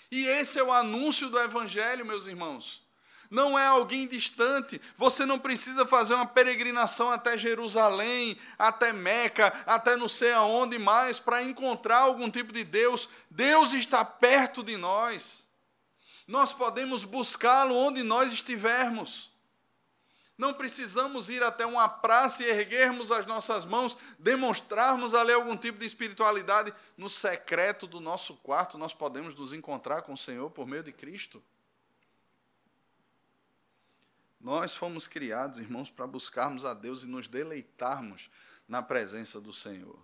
E esse é o anúncio do Evangelho, meus irmãos. Não é alguém distante, você não precisa fazer uma peregrinação até Jerusalém, até Meca, até não sei aonde mais, para encontrar algum tipo de Deus. Deus está perto de nós. Nós podemos buscá-lo onde nós estivermos. Não precisamos ir até uma praça e erguermos as nossas mãos, demonstrarmos ali algum tipo de espiritualidade. No secreto do nosso quarto, nós podemos nos encontrar com o Senhor por meio de Cristo. Nós fomos criados, irmãos, para buscarmos a Deus e nos deleitarmos na presença do Senhor.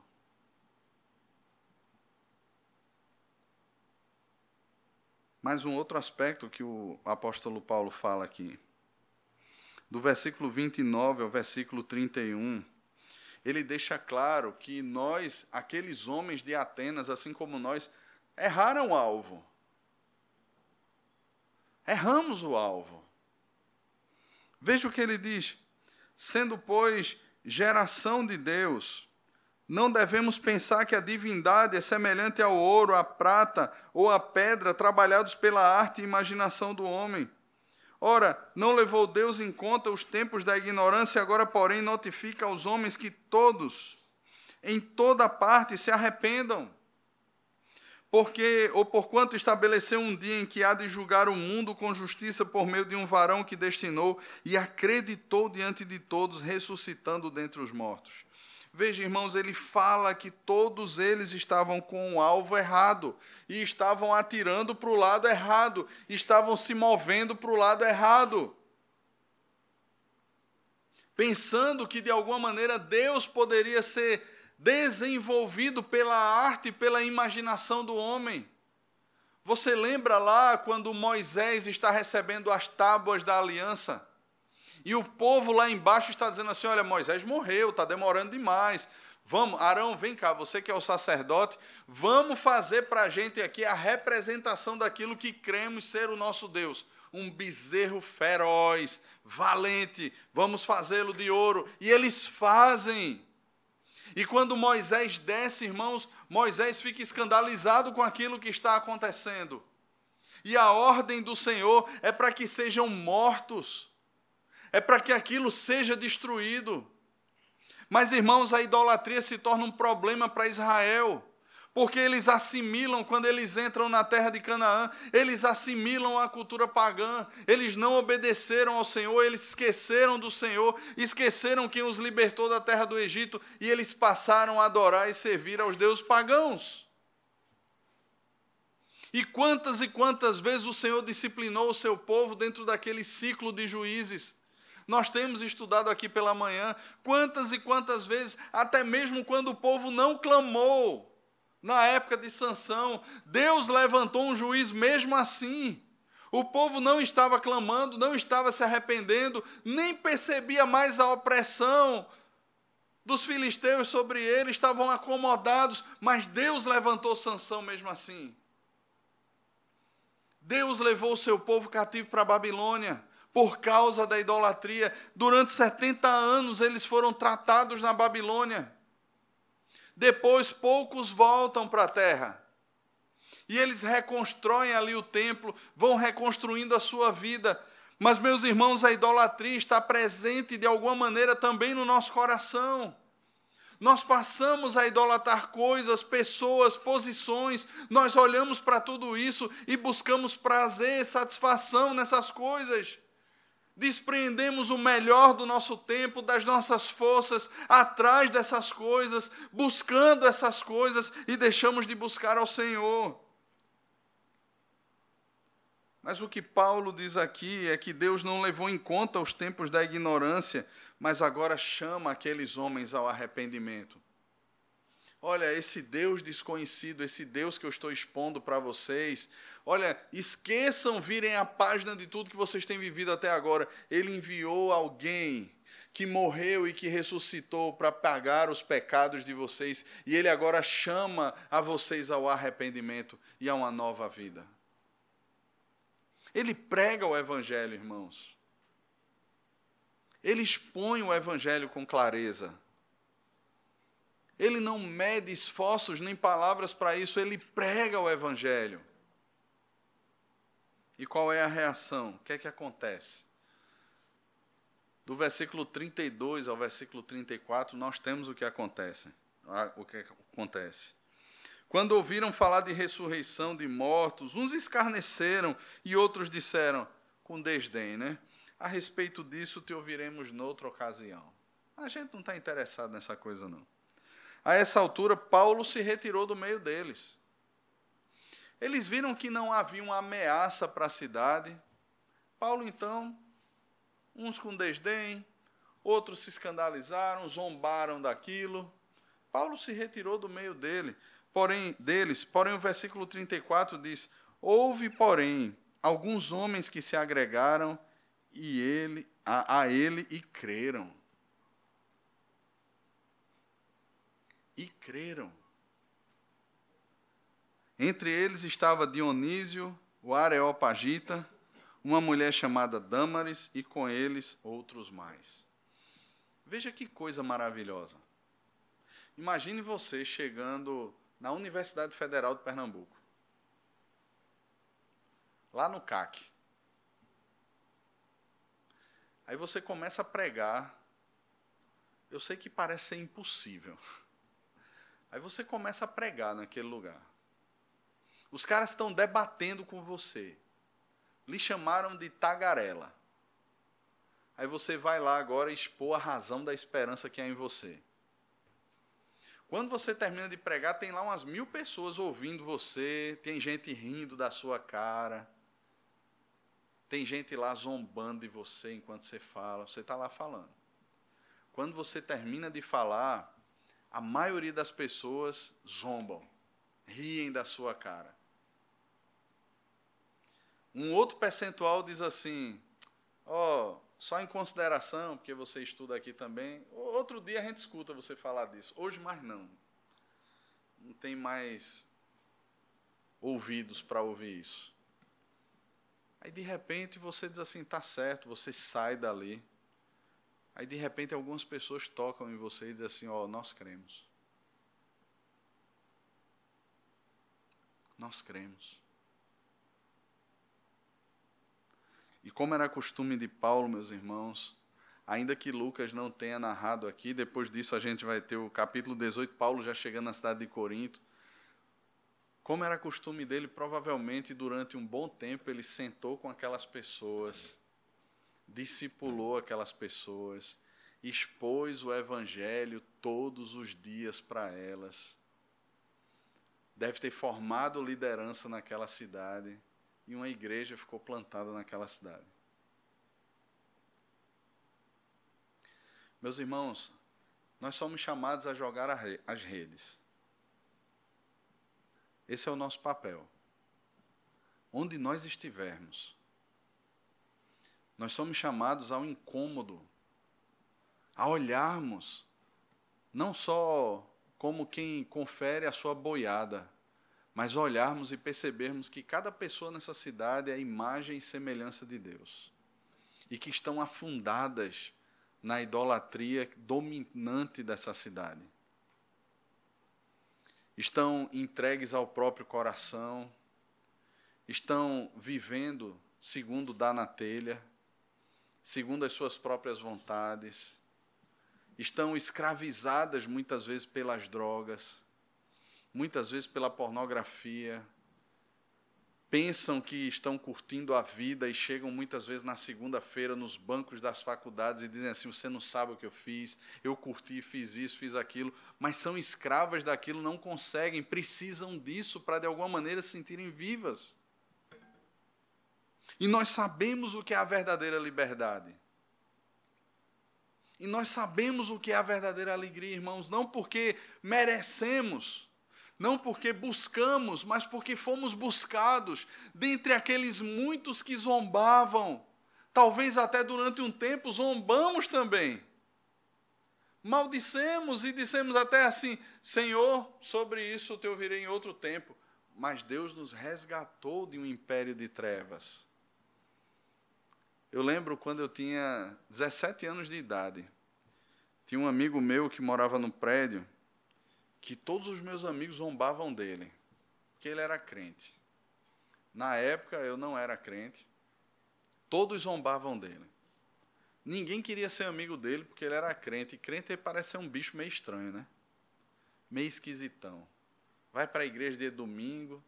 Mas um outro aspecto que o apóstolo Paulo fala aqui. Do versículo 29 ao versículo 31, ele deixa claro que nós, aqueles homens de Atenas, assim como nós, erraram o alvo. Erramos o alvo. Veja o que ele diz: sendo, pois, geração de Deus, não devemos pensar que a divindade é semelhante ao ouro, à prata ou à pedra, trabalhados pela arte e imaginação do homem. Ora, não levou Deus em conta os tempos da ignorância, agora, porém, notifica aos homens que todos, em toda parte, se arrependam. Porque, ou porquanto estabeleceu um dia em que há de julgar o mundo com justiça por meio de um varão que destinou e acreditou diante de todos, ressuscitando dentre os mortos. Veja, irmãos, ele fala que todos eles estavam com o alvo errado e estavam atirando para o lado errado, estavam se movendo para o lado errado. Pensando que de alguma maneira Deus poderia ser desenvolvido pela arte, pela imaginação do homem. Você lembra lá quando Moisés está recebendo as tábuas da aliança? E o povo lá embaixo está dizendo assim: olha, Moisés morreu, está demorando demais. Vamos, Arão, vem cá, você que é o sacerdote, vamos fazer para a gente aqui a representação daquilo que cremos ser o nosso Deus. Um bezerro feroz, valente, vamos fazê-lo de ouro. E eles fazem. E quando Moisés desce, irmãos, Moisés fica escandalizado com aquilo que está acontecendo. E a ordem do Senhor é para que sejam mortos é para que aquilo seja destruído. Mas, irmãos, a idolatria se torna um problema para Israel, porque eles assimilam, quando eles entram na terra de Canaã, eles assimilam a cultura pagã, eles não obedeceram ao Senhor, eles esqueceram do Senhor, esqueceram quem os libertou da terra do Egito e eles passaram a adorar e servir aos deuses pagãos. E quantas e quantas vezes o Senhor disciplinou o seu povo dentro daquele ciclo de juízes? Nós temos estudado aqui pela manhã quantas e quantas vezes, até mesmo quando o povo não clamou, na época de Sansão, Deus levantou um juiz mesmo assim. O povo não estava clamando, não estava se arrependendo, nem percebia mais a opressão dos filisteus sobre ele, estavam acomodados, mas Deus levantou Sansão mesmo assim. Deus levou o seu povo cativo para a Babilônia por causa da idolatria. Durante 70 anos eles foram tratados na Babilônia. Depois poucos voltam para a terra. E eles reconstroem ali o templo, vão reconstruindo a sua vida. Mas, meus irmãos, a idolatria está presente de alguma maneira também no nosso coração. Nós passamos a idolatrar coisas, pessoas, posições, nós olhamos para tudo isso e buscamos prazer, satisfação nessas coisas. Despreendemos o melhor do nosso tempo, das nossas forças, atrás dessas coisas, buscando essas coisas e deixamos de buscar ao Senhor. Mas o que Paulo diz aqui é que Deus não levou em conta os tempos da ignorância, mas agora chama aqueles homens ao arrependimento. Olha, esse Deus desconhecido, esse Deus que eu estou expondo para vocês, olha, esqueçam virem a página de tudo que vocês têm vivido até agora. Ele enviou alguém que morreu e que ressuscitou para pagar os pecados de vocês, e ele agora chama a vocês ao arrependimento e a uma nova vida. Ele prega o evangelho, irmãos. Ele expõe o Evangelho com clareza. Ele não mede esforços nem palavras para isso, ele prega o Evangelho. E qual é a reação? O que é que acontece? Do versículo 32 ao versículo 34, nós temos o que acontece. Ah, o que acontece. Quando ouviram falar de ressurreição de mortos, uns escarneceram e outros disseram, com desdém, né? A respeito disso te ouviremos noutra ocasião. A gente não está interessado nessa coisa, não. A essa altura, Paulo se retirou do meio deles. Eles viram que não havia uma ameaça para a cidade. Paulo, então, uns com desdém, outros se escandalizaram, zombaram daquilo. Paulo se retirou do meio dele, porém deles. Porém, o versículo 34 diz: Houve, porém, alguns homens que se agregaram e ele, a, a ele e creram. E creram. Entre eles estava Dionísio, o Areopagita, uma mulher chamada Dâmaris e com eles outros mais. Veja que coisa maravilhosa. Imagine você chegando na Universidade Federal de Pernambuco, lá no CAC. Aí você começa a pregar. Eu sei que parece ser impossível. [laughs] Aí você começa a pregar naquele lugar. Os caras estão debatendo com você. Lhe chamaram de tagarela. Aí você vai lá agora expor a razão da esperança que há em você. Quando você termina de pregar, tem lá umas mil pessoas ouvindo você, tem gente rindo da sua cara. Tem gente lá zombando de você enquanto você fala, você está lá falando. Quando você termina de falar, a maioria das pessoas zombam, riem da sua cara. Um outro percentual diz assim: ó, oh, só em consideração, porque você estuda aqui também. Outro dia a gente escuta você falar disso. Hoje mais não. Não tem mais ouvidos para ouvir isso. Aí de repente você diz assim, tá certo, você sai dali. Aí de repente algumas pessoas tocam em você e dizem assim, ó, oh, nós cremos. Nós cremos. E como era costume de Paulo, meus irmãos, ainda que Lucas não tenha narrado aqui, depois disso a gente vai ter o capítulo 18, Paulo já chegando na cidade de Corinto. Como era costume dele, provavelmente durante um bom tempo ele sentou com aquelas pessoas, discipulou aquelas pessoas, expôs o evangelho todos os dias para elas. Deve ter formado liderança naquela cidade e uma igreja ficou plantada naquela cidade. Meus irmãos, nós somos chamados a jogar as redes. Esse é o nosso papel. Onde nós estivermos, nós somos chamados ao incômodo, a olharmos, não só como quem confere a sua boiada, mas olharmos e percebermos que cada pessoa nessa cidade é a imagem e semelhança de Deus. E que estão afundadas na idolatria dominante dessa cidade estão entregues ao próprio coração, estão vivendo segundo dá na telha, segundo as suas próprias vontades, estão escravizadas muitas vezes pelas drogas, muitas vezes pela pornografia, pensam que estão curtindo a vida e chegam muitas vezes na segunda-feira nos bancos das faculdades e dizem assim: Você não sabe o que eu fiz, eu curti, fiz isso, fiz aquilo, mas são escravas daquilo, não conseguem, precisam disso para de alguma maneira se sentirem vivas. E nós sabemos o que é a verdadeira liberdade. E nós sabemos o que é a verdadeira alegria, irmãos, não porque merecemos, não porque buscamos, mas porque fomos buscados dentre aqueles muitos que zombavam. Talvez até durante um tempo zombamos também. Maldicemos e dissemos até assim: Senhor, sobre isso eu te ouvirei em outro tempo. Mas Deus nos resgatou de um império de trevas. Eu lembro quando eu tinha 17 anos de idade. Tinha um amigo meu que morava no prédio que todos os meus amigos zombavam dele, porque ele era crente. Na época eu não era crente, todos zombavam dele. Ninguém queria ser amigo dele porque ele era crente. E crente parece ser um bicho meio estranho, né? Meio esquisitão. Vai para a igreja de domingo,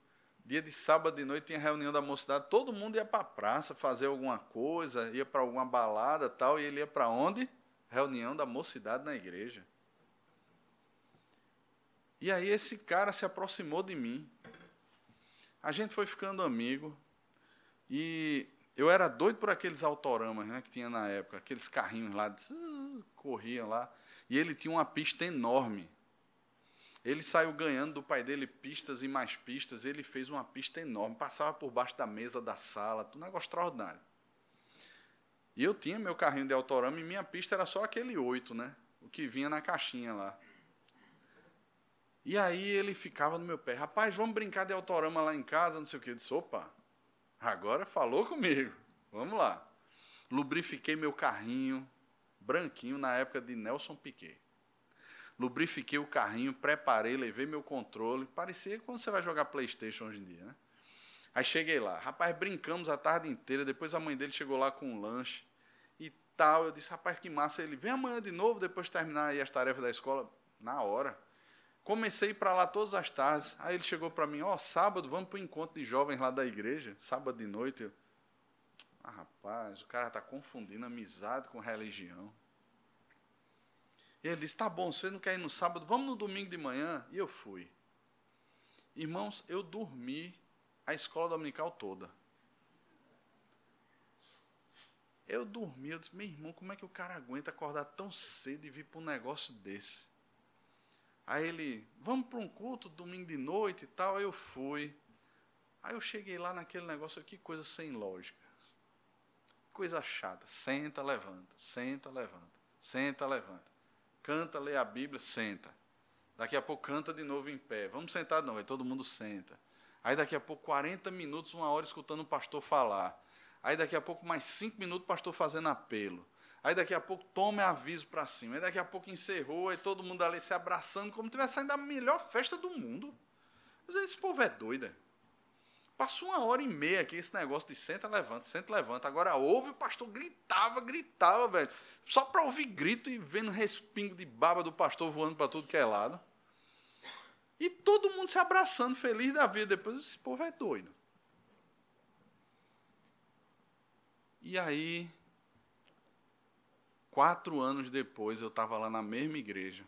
dia de sábado de noite tinha reunião da mocidade, todo mundo ia para a praça fazer alguma coisa, ia para alguma balada tal, e ele ia para onde? Reunião da mocidade na igreja. E aí esse cara se aproximou de mim. A gente foi ficando amigo. E eu era doido por aqueles autoramas né, que tinha na época, aqueles carrinhos lá, corriam lá. E ele tinha uma pista enorme. Ele saiu ganhando do pai dele pistas e mais pistas. Ele fez uma pista enorme, passava por baixo da mesa da sala, um negócio extraordinário. E eu tinha meu carrinho de autorama e minha pista era só aquele oito, né? O que vinha na caixinha lá. E aí ele ficava no meu pé, rapaz, vamos brincar de autorama lá em casa, não sei o quê. Eu disse, opa, agora falou comigo, vamos lá. Lubrifiquei meu carrinho, branquinho, na época de Nelson Piquet. Lubrifiquei o carrinho, preparei, levei meu controle. Parecia quando você vai jogar Playstation hoje em dia, né? Aí cheguei lá, rapaz, brincamos a tarde inteira, depois a mãe dele chegou lá com um lanche e tal. Eu disse, rapaz, que massa. Ele, vem amanhã de novo, depois de terminar aí as tarefas da escola, na hora. Comecei para lá todas as tardes. Aí ele chegou para mim, ó, oh, sábado vamos para o encontro de jovens lá da igreja, sábado de noite. Eu, ah, rapaz, o cara está confundindo amizade com religião. E ele disse, tá bom, você não quer ir no sábado, vamos no domingo de manhã. E eu fui. Irmãos, eu dormi a escola dominical toda. Eu dormi, eu disse, meu irmão, como é que o cara aguenta acordar tão cedo e vir para um negócio desse? Aí ele, vamos para um culto domingo de noite e tal. Aí eu fui. Aí eu cheguei lá naquele negócio, que coisa sem lógica. Coisa chata. Senta, levanta. Senta, levanta. Senta, levanta. Canta, lê a Bíblia, senta. Daqui a pouco canta de novo em pé. Vamos sentar não, aí todo mundo senta. Aí daqui a pouco 40 minutos, uma hora escutando o pastor falar. Aí daqui a pouco mais cinco minutos o pastor fazendo apelo. Aí daqui a pouco tome aviso para cima. Aí daqui a pouco encerrou, aí todo mundo ali se abraçando, como se estivesse saindo da melhor festa do mundo. Esse povo é doido. Passou uma hora e meia aqui esse negócio de senta, levanta, senta, levanta. Agora ouve, o pastor gritava, gritava, velho. Só para ouvir grito e vendo respingo de baba do pastor voando para tudo que é lado. E todo mundo se abraçando, feliz da vida. Depois, esse povo é doido. E aí, Quatro anos depois, eu estava lá na mesma igreja.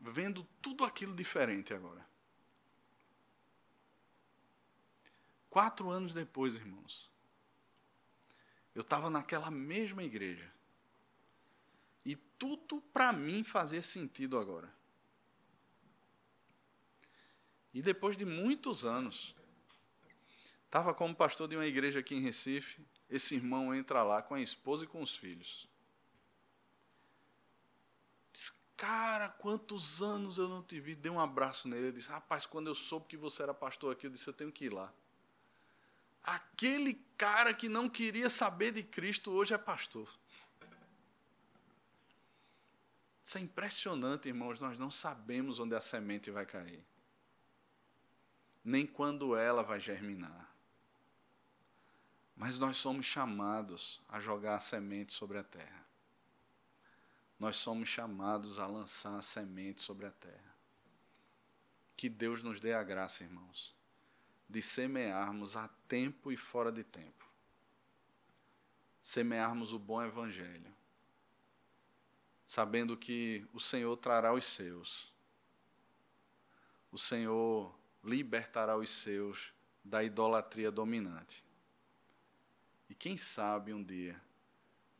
Vendo tudo aquilo diferente agora. Quatro anos depois, irmãos, eu estava naquela mesma igreja. E tudo para mim fazia sentido agora. E depois de muitos anos, Estava como pastor de uma igreja aqui em Recife. Esse irmão entra lá com a esposa e com os filhos. Diz, cara, quantos anos eu não te vi. Dei um abraço nele. Ele disse, rapaz, quando eu soube que você era pastor aqui, eu disse, eu tenho que ir lá. Aquele cara que não queria saber de Cristo hoje é pastor. Isso é impressionante, irmãos. Nós não sabemos onde a semente vai cair, nem quando ela vai germinar. Mas nós somos chamados a jogar a semente sobre a terra. Nós somos chamados a lançar a semente sobre a terra. Que Deus nos dê a graça, irmãos, de semearmos a tempo e fora de tempo. Semearmos o bom evangelho, sabendo que o Senhor trará os seus. O Senhor libertará os seus da idolatria dominante. E quem sabe um dia,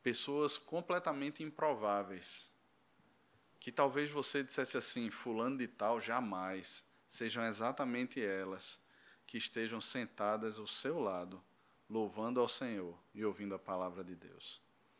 pessoas completamente improváveis, que talvez você dissesse assim, fulano de tal, jamais, sejam exatamente elas que estejam sentadas ao seu lado, louvando ao Senhor e ouvindo a palavra de Deus.